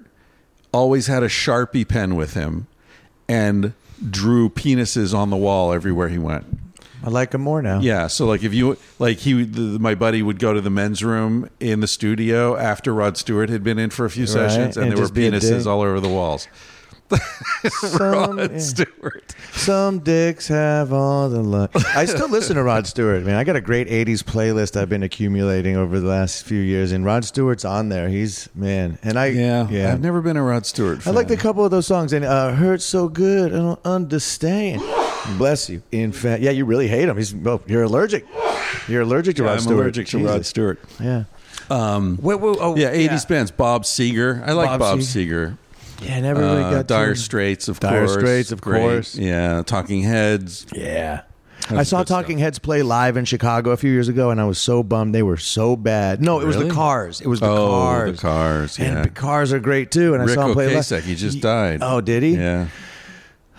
always had a Sharpie pen with him and drew penises on the wall everywhere he went. I like him more now. Yeah, so like if you like he the, my buddy would go to the men's room in the studio after Rod Stewart had been in for a few sessions and, and there were just be a penises all over the walls. [LAUGHS] Some, Rod yeah. Stewart. Some dicks have all the luck. I still [LAUGHS] listen to Rod Stewart, man. I got a great 80s playlist I've been accumulating over the last few years, and Rod Stewart's on there. He's, man. And I, Yeah, yeah. I've never been a Rod Stewart. Fan. I liked a couple of those songs, and uh, hurt so good. I don't understand. Bless you. In fact, yeah, you really hate him. He's well, you're allergic. You're allergic to Yeah, Rod I'm Stewart. allergic to Rod Stewart. Yeah. Um, Wait, wait, oh, yeah, 80s bands. Bob Seger. I like Bob Bob, Seger. Seger. Yeah, I never really Uh, got Dire to- Straits, of Dire course. Straits, of Great. course. Yeah, Talking Heads. Yeah. I saw Talking stuff. Heads play live in Chicago a few years ago, and I was so bummed. They were so bad. No, it was Really? the Cars. It was the oh, Cars. the Cars. And Yeah. the Cars are great too. And I Rick saw him play live. He just died. Oh, did he? Yeah.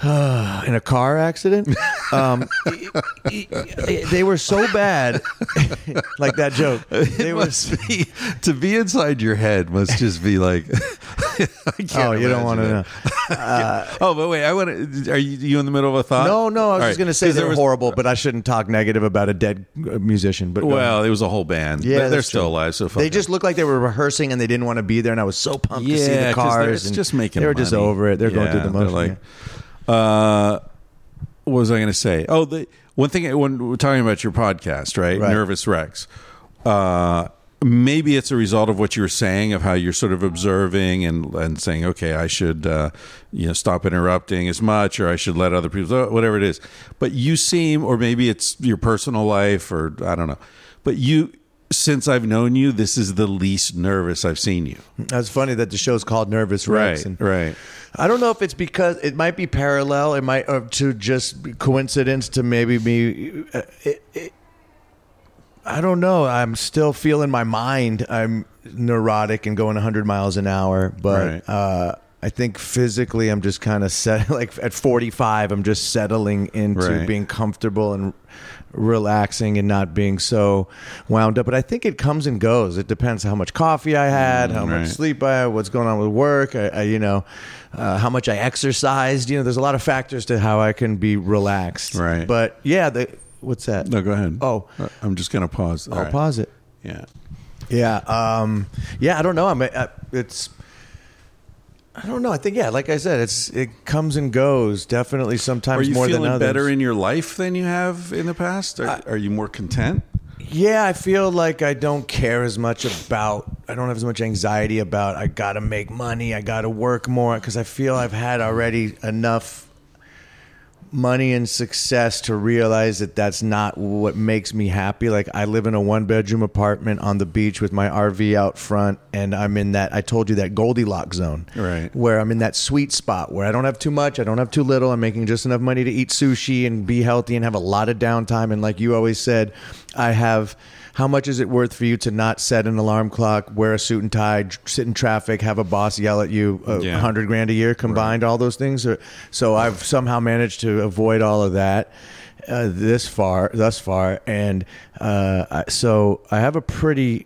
[SIGHS] In a car accident? [LAUGHS] um, they were so bad. [LAUGHS] like that joke. They It were. be to be inside your head must just be like. [LAUGHS] I can't Oh, you don't want to know. it. oh, but wait, I want to. Are you, you in the middle of a thought? No, no, I was All just right, going to say they were was- horrible, but I shouldn't talk negative about a dead uh, musician. But Well, it was a whole band. yeah, they're, still true. alive. So fuck they just looked like they were rehearsing and they didn't want to be there. And I was so pumped to see Yeah, the cars. it's just making They were just over it. They're going through the motion. like- Uh, what was I going to say? Oh, the one thing when we're talking about your podcast, right? Right. Nervous Rex. Uh, maybe it's a result of what you were saying of how you're sort of observing and and saying, okay, I should uh, you know stop interrupting as much, or I should let other people, whatever it is. But you seem, or maybe it's your personal life, or I don't know. But you since I've known you, this is the least nervous I've seen you. That's funny that the show's called Nervous Rex. and right. I don't know if it's because it might be parallel. It might or to just coincidence to maybe me. uh, It, it, I don't know. I'm still feeling my mind. I'm neurotic and going 100 miles an hour, but Right. uh, I think physically I'm just kind of set. [LAUGHS] Like at 45, I'm just settling into Right. being comfortable and relaxing and not being so wound up. But I think it comes and goes. It depends how much coffee I had, how Mm, right. much sleep I had, what's going on with work. I, I you know, uh, how much I exercised. You know, there's a lot of factors to how I can be relaxed. Right. But yeah, the what's that? No, go ahead. Oh. I'm just gonna pause. All I'll right. pause it. Yeah. Yeah. Um, yeah. I don't know. I'm. Uh, it's. I don't know. I think yeah. Like I said, it's it comes and goes. Definitely, sometimes more than feeling others. better in your life than you have in the past? Are, are you more content? Yeah, I feel like I don't care as much about. I don't have as much anxiety about. I got to make money. I got to work more because I feel I've had already enough money and success to realize that that's not what makes me happy. Like I live in a one bedroom apartment on the beach with my RV out front, and I'm in that. I told you that Goldilocks zone, Right. Where I'm in that sweet spot where I don't have too much, I don't have too little. I'm making just enough money to eat sushi and be healthy and have a lot of downtime. And like you always said, I have. How much is it worth for you to not set an alarm clock, wear a suit and tie, sit in traffic, have a boss yell at you a Yeah. hundred grand a year combined? All those things. Are, so I've somehow managed to avoid all of that uh, this far, thus far, and uh, so I have a pretty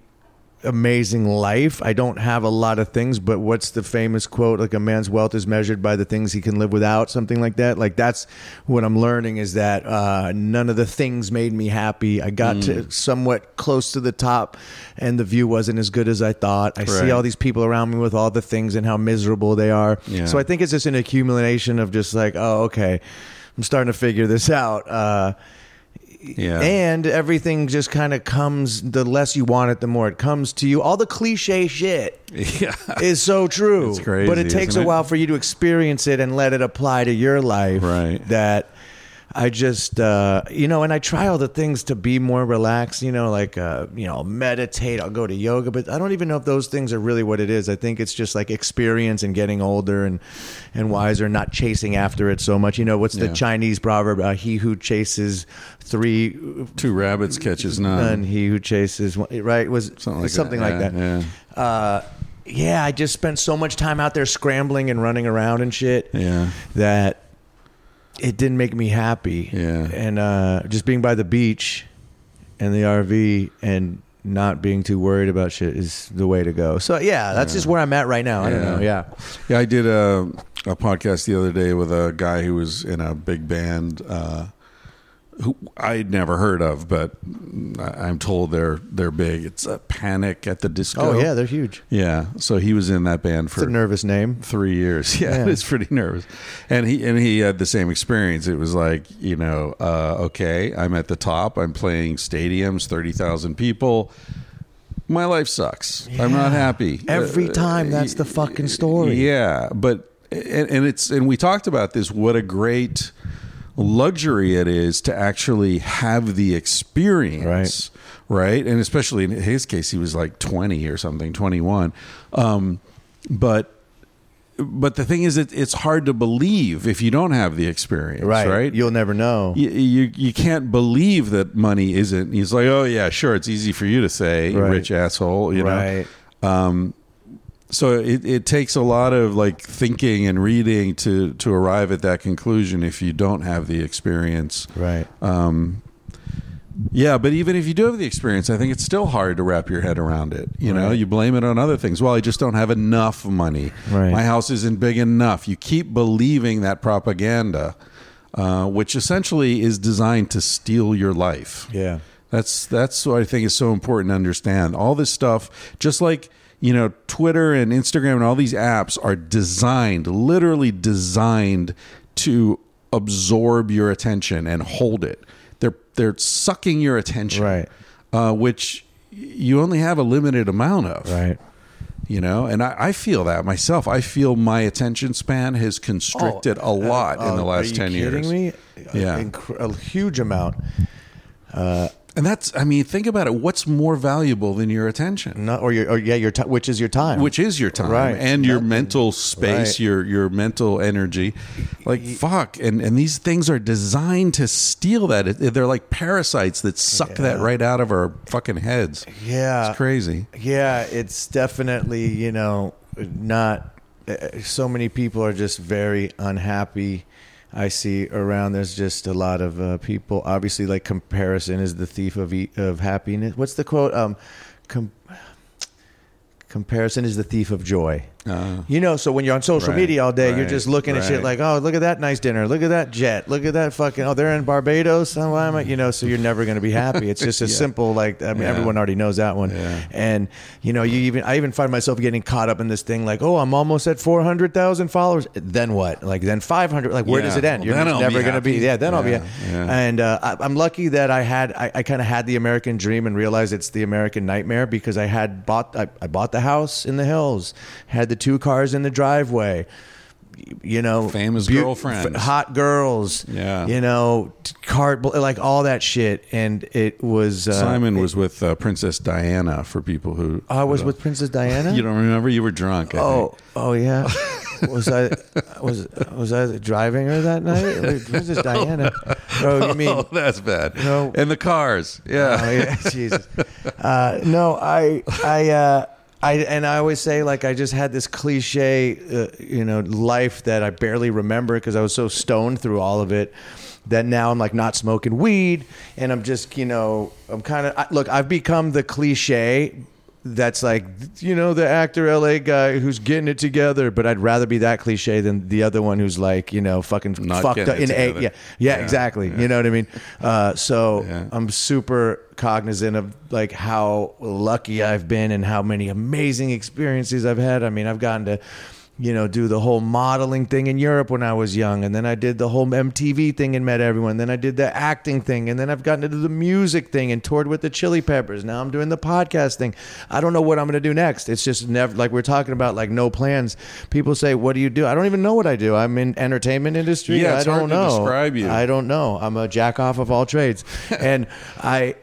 amazing life. I don't have a lot of things, but what's the famous quote? Like a man's wealth is measured by the things he can live without, something like that. Like that's what I'm learning is that uh, none of the things made me happy. I got to somewhat close to the top, and the view wasn't as good as I thought. I see all these people around me with all the things and how miserable they are. Yeah. So I think it's just an accumulation of just like, oh, okay, I'm starting to figure this out. Uh, Yeah. and everything just kind of comes the less you want it the more it comes to you all the cliche shit yeah. [LAUGHS] is so true It's crazy, but it takes a it? while for you to experience it and let it apply to your life Right. that I just, uh, you know, and I try all the things to be more relaxed, you know, like, uh, you know, meditate, I'll go to yoga, but I don't even know if those things are really what it is. I think it's just like experience and getting older and, and wiser, not chasing after it so much. You know, what's the Yeah. Chinese proverb? Uh, he who chases three, Two rabbits catches none. none, he who chases one, right? Was Something like something that. like Yeah, that. yeah. Uh, yeah, I just spent so much time out there scrambling and running around and shit Yeah. that it didn't make me happy. Yeah. And uh, just being by the beach and the RV and not being too worried about shit is the way to go. So yeah, that's just where I'm at right now. I don't know. Yeah. Yeah, I did a, a podcast the other day with a guy who was in a big band uh, who I'd never heard of, but I'm told they're they're big. It's a Panic at the Disco. Oh yeah, they're huge. yeah. So he was in that band It's for a nervous name. three years. [LAUGHS] Yeah, Yeah. it's pretty nervous. And he and he had the same experience. It was like you know, uh, okay, I'm at the top. I'm playing stadiums, thirty thousand people. My life sucks. I'm not happy Every Uh, time, that's the fucking story. Yeah, but and, and it's and we talked about this. What a great luxury it is to actually have the experience, right? And especially in his case, he was like 20 or something, 21. Um, but but the thing is, it, it's hard to believe if you don't have the experience, Right. right? You'll never know. you, you you can't believe that money isn't. He's like, oh yeah, sure. It's easy for you to say, Right. rich asshole. You know, right. um, so it, it takes a lot of like thinking and reading to to arrive at that conclusion if you don't have the experience. Right. Um, yeah, but even if you do have the experience, I think it's still hard to wrap your head around it. You know, you blame it on other things. Well, I just don't have enough money. Right. My house isn't big enough. You keep believing that propaganda, uh, which essentially is designed to steal your life. Yeah. That's that's what I think is so important to understand. All this stuff, just like you know, Twitter and Instagram and all these apps are designed, literally designed to absorb your attention and hold it. They're they're sucking your attention, Right. Uh, which you only have a limited amount of, Right. You know, and I, I feel that myself. I feel my attention span has constricted a lot in Oh, the are last you ten kidding years. Me? Yeah. a, a huge amount. Uh, And that's, I mean, think about it. What's more valuable than your attention? Not, or your, or yeah, your time, which is your time, Which is your time Right. and your Nothing. mental space, Right. your your mental energy. Like fuck, and and these things are designed to steal that. It- They're like parasites that suck that right out of our fucking heads. Yeah. It's crazy. Yeah, it's definitely, you know, not uh, so many people are just very unhappy. I see around there's just a lot of uh, people obviously like comparison is the thief of e- of happiness. What's the quote? Um com- comparison is the thief of joy. Uh, You know, so when you're on social Right, media all day, you're just looking at shit like, oh, look at that nice dinner, look at that jet, look at that fucking, oh, they're in Barbados, oh, why am I, you know, so you're never going to be happy. It's just [LAUGHS] a simple, like, I mean, Yeah. everyone already knows that one. Yeah. And you know, you even, I even find myself getting caught up in this thing, like, oh, I'm almost at four hundred thousand followers. Then what? Like, then five hundred. Like, where Yeah. does it end? Well, You're never going to be. Yeah, then I'll be. Yeah, yeah. And uh, I, I'm lucky that I had, I, I kind of had the American dream and realized it's the American nightmare because I had bought, I, I bought the house in the hills, had the two cars in the driveway. You know, Famous beau- girlfriends. hot girls. Yeah. you know, t- card like all that shit, and it was uh, Simon was with uh, Princess Diana for people who. I was with Princess Diana. [LAUGHS] You don't remember? You were drunk. I Oh, think. oh yeah. [LAUGHS] Was I was was I driving her that night? [LAUGHS] Princess Diana. Oh, you mean? oh, that's bad. No. And the cars. Yeah. Oh, yeah, Jesus. Uh, no, I, I, uh, I, and I always say like I just had this cliche, uh, you know, life that I barely remember because I was so stoned through all of it. That now I'm like not smoking weed, and I'm just, you know, I'm kind of look. I've become the cliche. That's like you know the actor LA guy who's getting it together, but I'd rather be that cliche than the other one who's like you know fucking Not fucked up in a yeah yeah, Yeah, exactly you know what I mean. Uh, so Yeah. I'm super cognizant of like how lucky I've been and how many amazing experiences I've had. I mean, I've gotten to you know do the whole modeling thing in Europe when I was young and then I did the whole MTV thing and met everyone. Then I did the acting thing and then I've gotten into the music thing and toured with the Chili Peppers. Now I'm doing the podcast thing. I don't know what I'm going to do next. It's just never like we're talking about like no plans. People say, "What do you do?" I don't even know what I do. I'm in entertainment industry. Yeah, I don't hard to know. describe you. I don't know. I'm a jack off of all trades, [LAUGHS] and I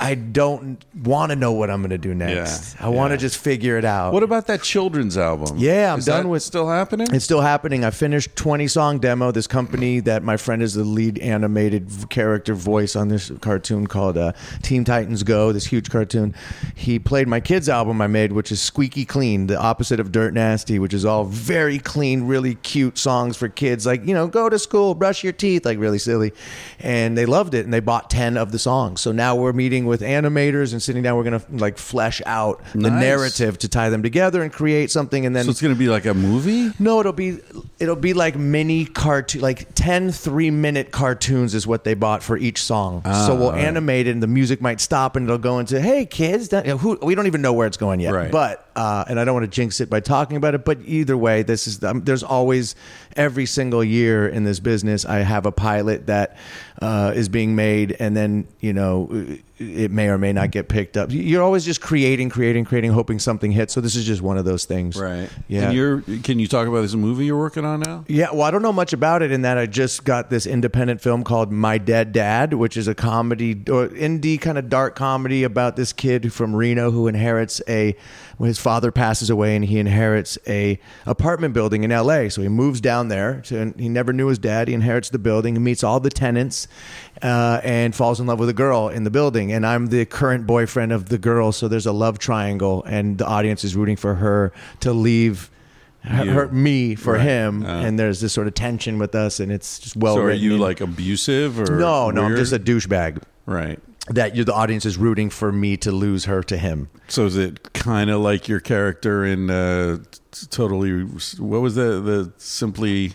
I don't want to know what I'm going to do next. Yeah, I want to yeah. just figure it out. What about that children's album? Yeah, I'm Is done with- Still happening? it's still happening. I finished 20 song demo. This company that my friend is the lead animated character voice on this cartoon called uh, Teen Titans Go. This huge cartoon. He played my kids album I made, which is squeaky clean, the opposite of Dirt Nasty, which is all very clean, really cute songs for kids. Like you know, go to school, brush your teeth, like really silly. And they loved it, and they bought 10 of the songs. So now we're meeting with animators and sitting down. We're gonna like flesh out the Nice. narrative to tie them together and create something, and then so it's going to be like a movie? no, it'll be it'll be like mini cartoon, like 10 three minute cartoons is what they bought for each song. so we'll ah. animate it, and the music might stop, and it'll go into "Hey kids," that- who we don't even know where it's going yet. Right. But uh, and I don't want to jinx it by talking about it, but either way, this is um, there's always every single year in this business, I have a pilot that uh, is being made, and then you know it may or may not get picked up. You're always just creating, creating, creating, hoping something hits. So this is just one of those things. Right. Yeah. And you're, can you talk about this movie you're working on now? Yeah, well, I don't know much about it in that I just got this independent film called My Dead Dad, which is a comedy or indie kind of dark comedy about this kid from Reno who inherits a when his father passes away and he inherits a apartment building in LA. So he moves down there to he never knew his dad. He inherits the building, he meets all the tenants uh, and falls in love with a girl in the building. And I'm the current boyfriend of the girl, so there's a love triangle and the audience is rooting for her to leave her, You. her- me for Right. him, Uh. and there's this sort of tension with us, and it's just well so are you like abusive or no, no, I'm just a douchebag. right. That the audience is rooting for me to lose her to him. So is it kind of like your character in uh, totally? What was the the simply?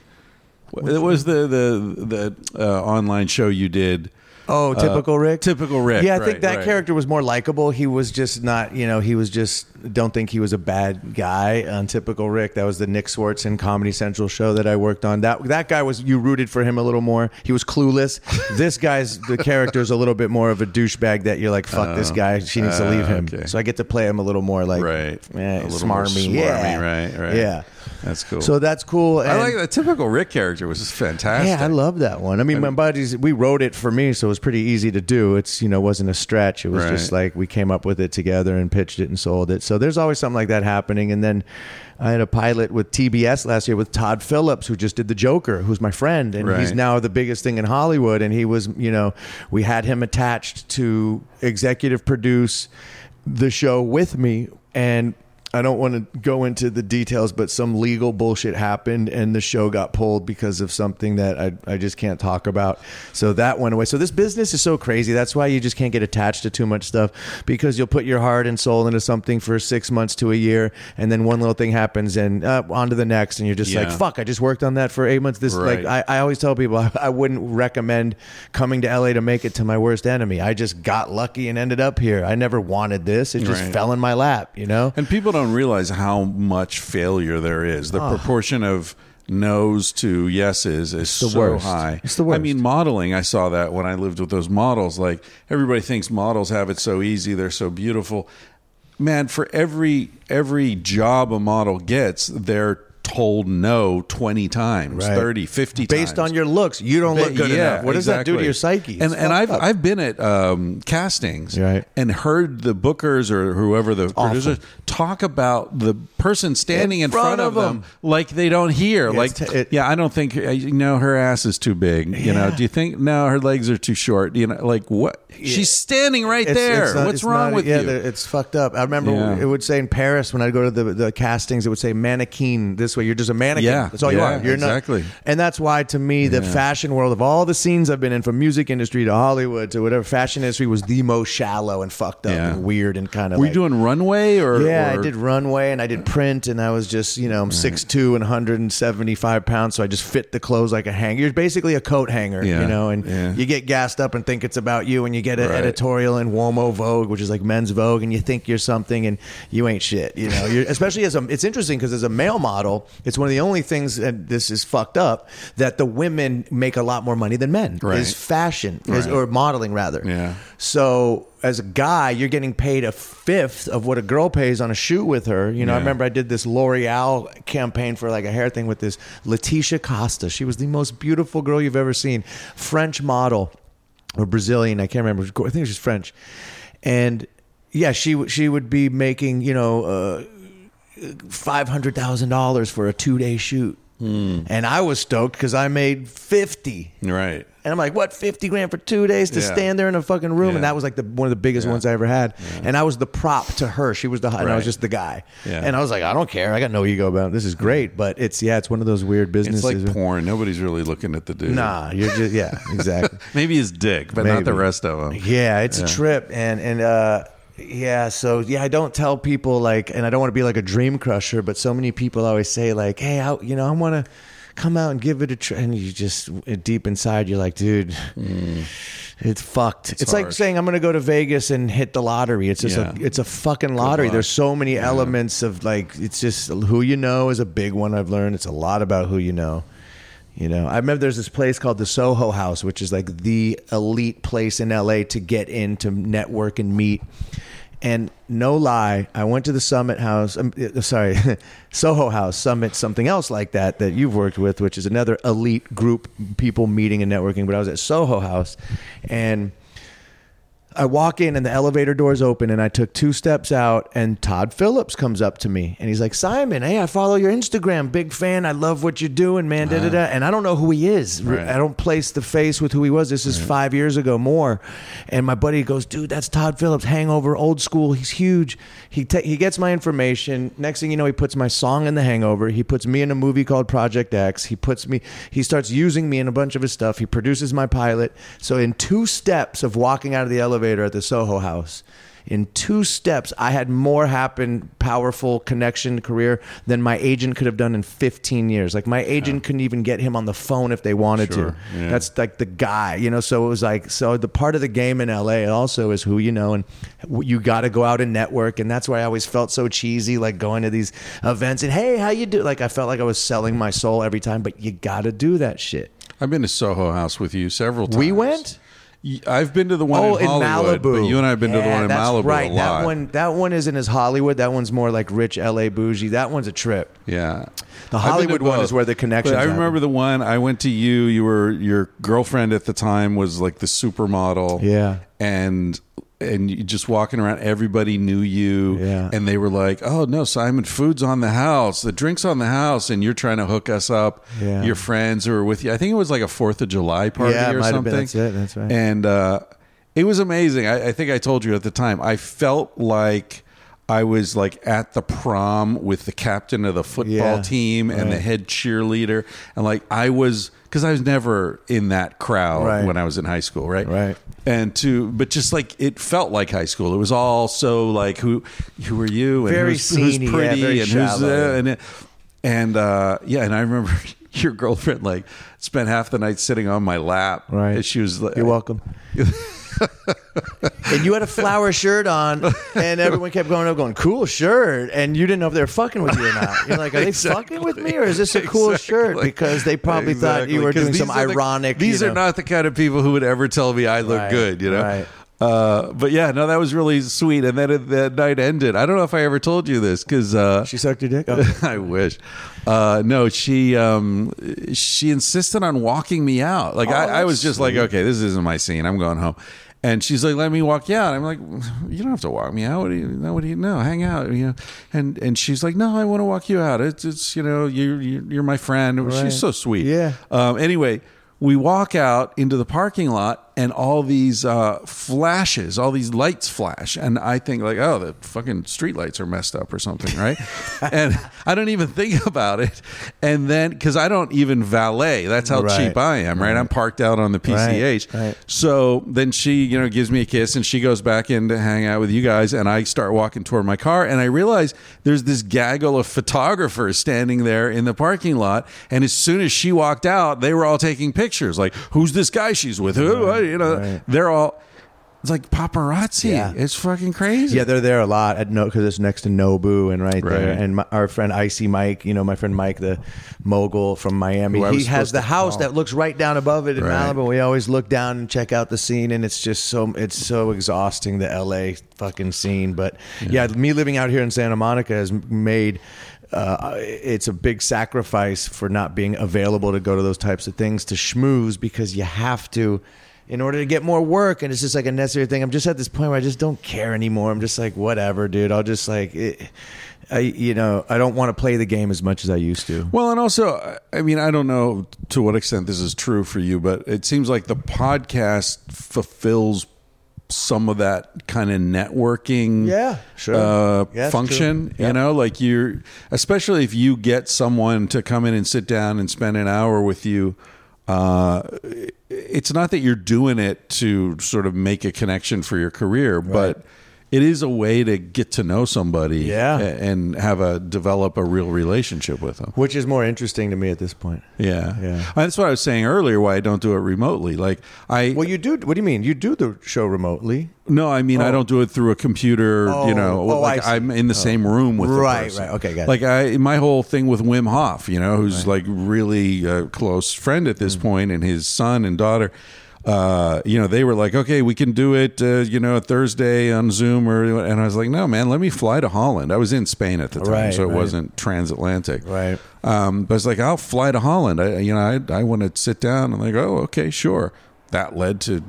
It was the the the uh, online show you did. Oh, typical Rick. Typical Rick. Yeah, I right, think that right. character was more likable. He was just not, you know, he was just don't think he was a bad guy on typical Rick. That was the Nick Swardson Comedy Central show that I worked on. That that guy was you rooted for him a little more. He was clueless. [LAUGHS] this guy's the character is a little bit more of a douchebag that you're like, fuck this guy. She needs to uh, leave him. okay. So I get to play him a little more like Right. eh, A little smarmy. smarmy, yeah. right, right. Yeah. That's cool. So that's cool. I and- like the typical Rick character was just fantastic. Yeah, I love that one. I mean, my buddies, we wrote it for me, so it was pretty easy to do. It's you know wasn't a stretch. It was just like we came up with it together and pitched it and sold it. So there's always something like that happening. And then I had a pilot with TBS last year with Todd Phillips, who just did the Joker, who's my friend, and he's now the biggest thing in Hollywood. And he was, you know, we had him attached to executive produce the show with me and I don't want to go into the details, but some legal bullshit happened and the show got pulled because of something that I, I just can't talk about. So that went away. So this business is so crazy. That's why you just can't get attached to too much stuff because you'll put your heart and soul into something for six months to a year. And then one little thing happens and uh, on to the next. And you're just like, fuck, I just worked on that for eight months. This, Right. like, I, I always tell people I, [LAUGHS] I wouldn't recommend coming to LA to make it to my worst enemy. I just got lucky and ended up here. I never wanted this. It just Right. fell in my lap, you know? And people don't realize how much failure there is. The ah. proportion of no's to yeses is so worst. high. It's the worst. I mean, modeling, I saw that when I lived with those models. Like, everybody thinks models have it so easy, they're so beautiful. Man, for every every job a model gets, they're told no 20 times, Right. 30, 50 based times. on your looks, you don't look good Yeah, enough. What does that do to your psyche? And It's and I've up. I've been at um, castings Right. and heard the bookers or whoever the producers talk about the person standing in, front, of them. like they don't hear. Yeah, like t- it- yeah, I don't think uh, you know her ass is too big. You know, do you think no her legs are too short? You know, like what? She's standing right It's- there. it's not- What's wrong not- with yeah, you? It's fucked up. I remember Yeah. it would say in Paris when I'd go to the, the castings, it would say mannequin this way. You're just a mannequin. Yeah, That's all you are. You're exactly. not. And that's why, to me, the fashion world of all the scenes I've been in, from music industry to Hollywood to whatever, fashion industry was the most shallow and fucked up Yeah. and weird and kind of. Were like, you doing runway or Yeah, or- I did runway and I did print, and I was just, you know, I'm 6'2 and 175 pounds, so I just fit the clothes like a hanger. You're basically a coat hanger, Yeah, you know, and yeah. you get gassed up and think it's about you, and you get an Right. editorial in Uomo Vogue, which is like men's Vogue, and you think you're something, and you ain't shit, you know. You're, especially as a, it's interesting because as a male model, it's one of the only things, and this is fucked up, that the women make a lot more money than men. Right. Is fashion, is, Right. or modeling rather. Yeah. So as a guy, you're getting paid a fifth of what a girl pays on a shoot with her. You know, I remember I did this L'Oreal campaign for like a hair thing with this Laetitia Casta. She was the most beautiful girl you've ever seen, French model or Brazilian. I can't remember. I think she's French. And yeah, she she would be making you know uh, five hundred thousand dollars for a two day shoot. And I was stoked because I made fifty. right. And I'm like, what, 50 grand for two days to Yeah. stand there in a fucking room? Yeah. And that was like the one of the biggest ones I ever had. And I was the prop to her. She was the, and I was just the guy. Yeah. And I was like, I don't care. I got no ego about it. This is great. But it's, yeah, it's one of those weird businesses. It's like porn. Nobody's really looking at the dude. Nah, you're just, yeah, [LAUGHS] exactly. Maybe his dick, but not the rest of him. Yeah, it's a trip, and and uh, yeah. So yeah, I don't tell people like, and I don't want to be like a dream crusher, but so many people always say like, hey, I, you know, I want to come out and give it a try, and you just deep inside, you're like, dude. It's fucked. It's, like saying I'm going to go to Vegas and hit the lottery. It's just Yeah. a it's a fucking lottery. There's so many elements of like it's just who you know is a big one I've learned. It's a lot about who you know. You know, I remember there's this place called the Soho House, which is like the elite place in LA to get in to network and meet. And no lie, I went to the Summit House. Um, uh, sorry, [LAUGHS] Soho House Summit, something else like that that you've worked with, which is another elite group people meeting and networking. But I was at Soho House, and I walk in and the elevator doors open and I took two steps out and Todd Phillips comes up to me and he's like, Simon, hey, I follow your Instagram. Big fan. I love what you're doing, man. Da, da, da. And I don't know who he is. Right. I don't place the face with who he was. This is five years ago more. And my buddy goes, dude, that's Todd Phillips, hangover, old school. He's huge. He, ta- he gets my information. Next thing you know, he puts my song in the hangover. He puts me in a movie called Project X. He puts me, he starts using me in a bunch of his stuff. He produces my pilot. So in two steps of walking out of the elevator at the Soho house, in two steps, I had more happen, powerful connection career than my agent could have done in 15 years. Like my agent couldn't even get him on the phone if they wanted Sure, to. yeah. That's like the guy, you know. So it was like, so the part of the game in LA also is who you know, and you got to go out and network, and that's why I always felt so cheesy, like going to these events and hey, how you do? Like I felt like I was selling my soul every time, but you got to do that shit. I've been to Soho House with you several times. We went. I've been to the one oh, in Hollywood, Malibu. you and I have been to the one in Malibu Right, a lot. that one. That one isn't as Hollywood. That one's more like rich LA bougie. That one's a trip. Yeah. The I've been to Hollywood one is where the connections But I happen. remember the one I went to you. You were your girlfriend at the time was like the supermodel. Yeah. And and you just walking around, everybody knew you. Yeah. And they were like, "Oh no, Simon, food's on the house. The drinks on the house." And you're trying to hook us up. Yeah. Your friends who were with you. I think it was like a Fourth of July party Yeah, or something. been. That's it. That's right. And uh, it was amazing. I, I think I told you at the time. I felt like I was like at the prom with the captain of the football Yeah, team and the head cheerleader, and like I was because I was never in that crowd Right. when I was in high school, right? Right. And to, but just like it felt like high school. It was all so like who, who are you? And Very who's, who's sceney, yeah, pretty very and who's shallow, uh, yeah. and it, and uh, yeah. And I remember [LAUGHS] your girlfriend like spent half the night sitting on my lap. Right. And she was like, You're welcome. [LAUGHS] [LAUGHS] and you had a flower shirt on, and everyone kept going up, going, "Cool shirt," and you didn't know if they were fucking with you or not. You're like, "Are they [LAUGHS] fucking with me, or is this a cool shirt?" Because they probably thought you were doing some the- ironic. these you are not the kind of people who would ever tell me I look Right, good, you know. right. Uh, but yeah, no, that was really sweet. And then it, that night ended. I don't know if I ever told you this because uh, She sucked your dick. Oh. [LAUGHS] I wish. Uh, no, she um, she insisted on walking me out. Like I, I was just like, okay, this isn't my scene. I'm going home. And she's like, "Let me walk you out." I'm like, "You don't have to walk me out. What do you? No, what do you know? Hang out, you know." And and she's like, "No, I want to walk you out. It's it's you know you you're my friend." Right. She's so sweet. Yeah. Um, anyway, we walk out into the parking lot, and all these uh, flashes, all these lights flash, and I think like, oh, the fucking street lights are messed up or something, right? [LAUGHS] and I don't even think about it, and then because I don't even valet, that's how Right. cheap I am, right? I'm parked out on the PCH. Right, right. So then she, you know, gives me a kiss, and she goes back in to hang out with you guys, and I start walking toward my car, and I realize there's this gaggle of photographers standing there in the parking lot, and as soon as she walked out, they were all taking pictures, like, "Who's this guy she's with? Who?" You know, right. they're all. It's like paparazzi. Yeah. It's fucking crazy. Yeah, they're there a lot at no because it's next to Nobu and right, there. And my, our friend Icy Mike, you know, my friend Mike, the mogul from Miami, Who he has the house call. that looks right down above it in Right. Malibu. We always look down and check out the scene, and it's just so it's so exhausting the LA fucking scene. But yeah, me living out here in Santa Monica has made. Uh, it's a big sacrifice for not being available to go to those types of things to schmooze because you have to in order to get more work and it's just like a necessary thing. I'm just at this point where i just don't care anymore. I'm just like whatever dude. I'll just like it, i you know i don't want to play the game as much as i used to. Well, and also, I mean, I don't know to what extent this is true for you, but it seems like the podcast fulfills some of that kind of networking Yeah, sure. uh, Yeah, function you know? Like you're especially if you get someone to come in and sit down and spend an hour with you uh, it's not that you're doing it to sort of make a connection for your career but it is a way to get to know somebody Yeah. and have a develop a real relationship with them which is more interesting to me at this point yeah. Yeah. That's what I was saying earlier why I don't do it remotely. Like I well you do what do you mean you do the show remotely no, I mean I don't do it through a computer, Oh. you know, Oh, like i'm in the same room with Right, the right. Okay, got it. Like I my whole thing with Wim Hof, you know, who's like really a close friend at Mm. this point and his son and daughter uh, you know, they were like, okay, we can do it, uh, you know, Thursday on Zoom, or and I was like, no, man, let me fly to Holland. I was in Spain at the time, Right, so it right. wasn't transatlantic, Right. Um, but I was like, I'll fly to Holland. I, you know, I, I want to sit down. and like, oh, okay, sure. That led to,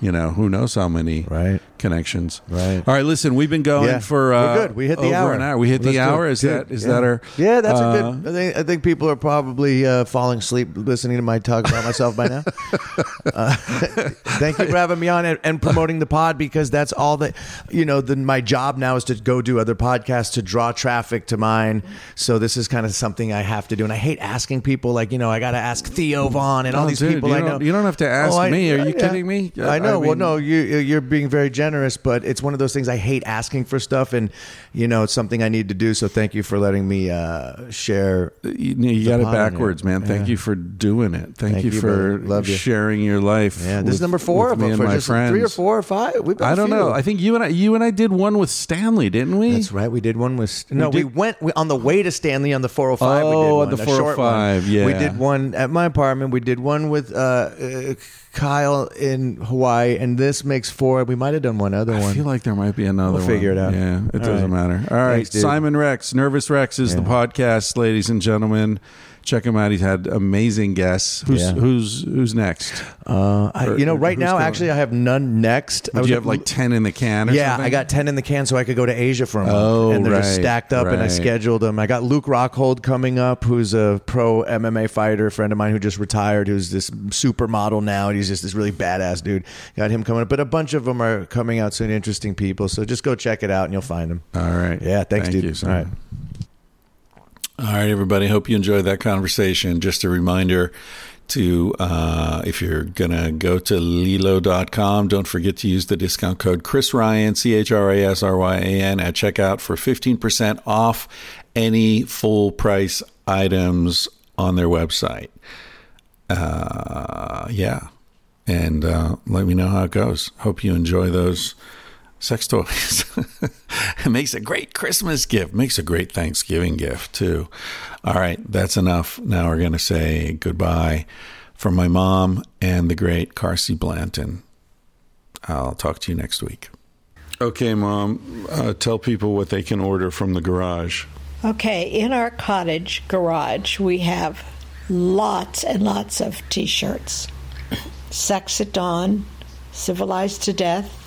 you know, who knows how many Right. connections. Right. All right. Listen, we've been going Yeah. for We're uh, good. We hit the over hour. an hour. We hit Let's the hour. Is Good. that is Yeah. that our? Yeah, that's uh, a good. I think, I think people are probably uh, falling asleep listening to my talk about myself by now. [LAUGHS] uh, thank you for having me on and, and promoting the pod because that's all that you know. The, my job now is to go do other podcasts to draw traffic to mine. So this is kind of something I have to do, and I hate asking people like you know I got to ask Theo Von and all Oh, these dude, people you I don't- know. you don't have to ask Oh, I- me. Are you yeah. kidding me? I know. I well, no, you you're being very generous, but it's one of those things I hate asking for stuff, and you know it's something I need to do. So thank you for letting me uh, share. You, you got it backwards, man. Thank Yeah. you for doing it. Thank, Thank you, you, for. Love you. sharing your life. Yeah, this is number four of me them and for my just friends. three or four or five. We've I don't know. I think you and I, you and I did one with Stanley, didn't we? That's right. We did one with no. We, did- went we, on the way to Stanley on the 405. we did Oh, one, on the one. 405, yeah. We did one at my apartment. We did one with uh, uh, Kyle in Hawaii, and this makes four. We might have done one other I one. feel like there might be another We'll figure one. it out. Yeah, it All doesn't right. matter. All right, Thanks. Simon Rex, Nervous Rex is the podcast, ladies and gentlemen. Check him out. He's had amazing guests. Who's Yeah. who's who's next? uh, I, Or- you know, right now, actually, I have none next. I was you have like ten in the can? Or yeah, something? I got 10 in the can so I could go to Asia for a month. Oh, and they're just right, stacked up, and I scheduled them. I got Luke Rockhold coming up, who's a pro MMA fighter, friend of mine who just retired, who's this supermodel now. And he's just this really badass dude. Got him coming up. But a bunch of them are coming out soon, interesting people. So just go check it out and you'll find them. All right. Yeah, thanks, Thank dude. you, All right. All right, everybody. Hope you enjoyed that conversation. Just a reminder to, uh, if you're to go to Lelo.com, don't forget to use the discount code Chris Ryan, C H R A S R Y A N, at checkout for 15% off any full price items on their website. Uh, yeah. And uh, let me know how it goes. Hope you enjoy those sex toys. [LAUGHS] it makes a great Christmas gift. Makes a great Thanksgiving gift too. All right, that's enough. Now we're going to say goodbye from my mom and the great Carsie Blanton. I'll talk to you next week. Okay, mom. Uh, tell people what they can order from the garage. Okay, in our cottage garage, we have lots and lots of t shirts Sex at Dawn, Civilized to Death,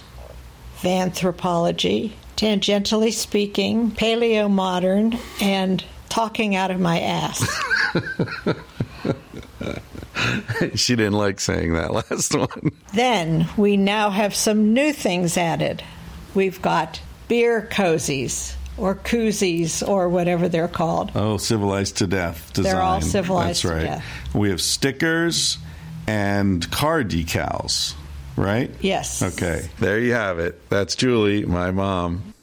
Vanthropology, Tangentially Speaking, Paleo Modern, and Talking Out of My Ass. [LAUGHS] she didn't like saying that last one. then we now have some new things added. We've got beer cozies or koozies or whatever they're called. Oh, civilized to death design. They're all civilized That's to right. death. We have stickers and car decals, right? Yes. Okay. There you have it. That's Julie, my mom.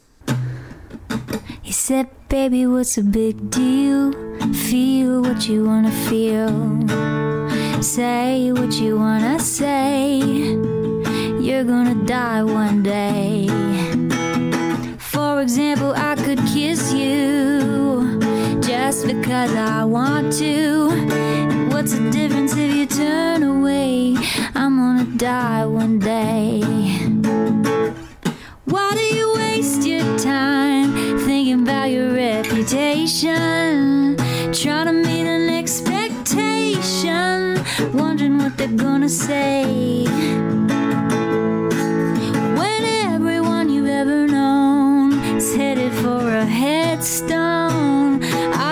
He said, Baby, what's a big deal? Feel what you wanna feel. Say what you wanna say. You're gonna die one day. For example, I could kiss you just because I want to. What's the difference if you turn away? I'm gonna die one day. Why do you waste your time thinking about your reputation? Trying to meet an expectation, wondering what they're gonna say. When everyone you've ever known is headed for a headstone, I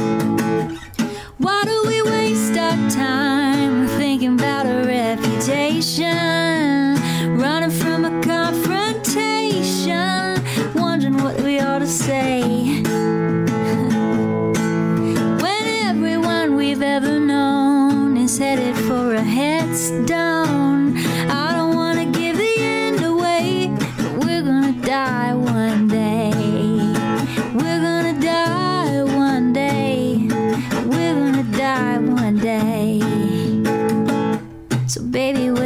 Time thinking about a reputation?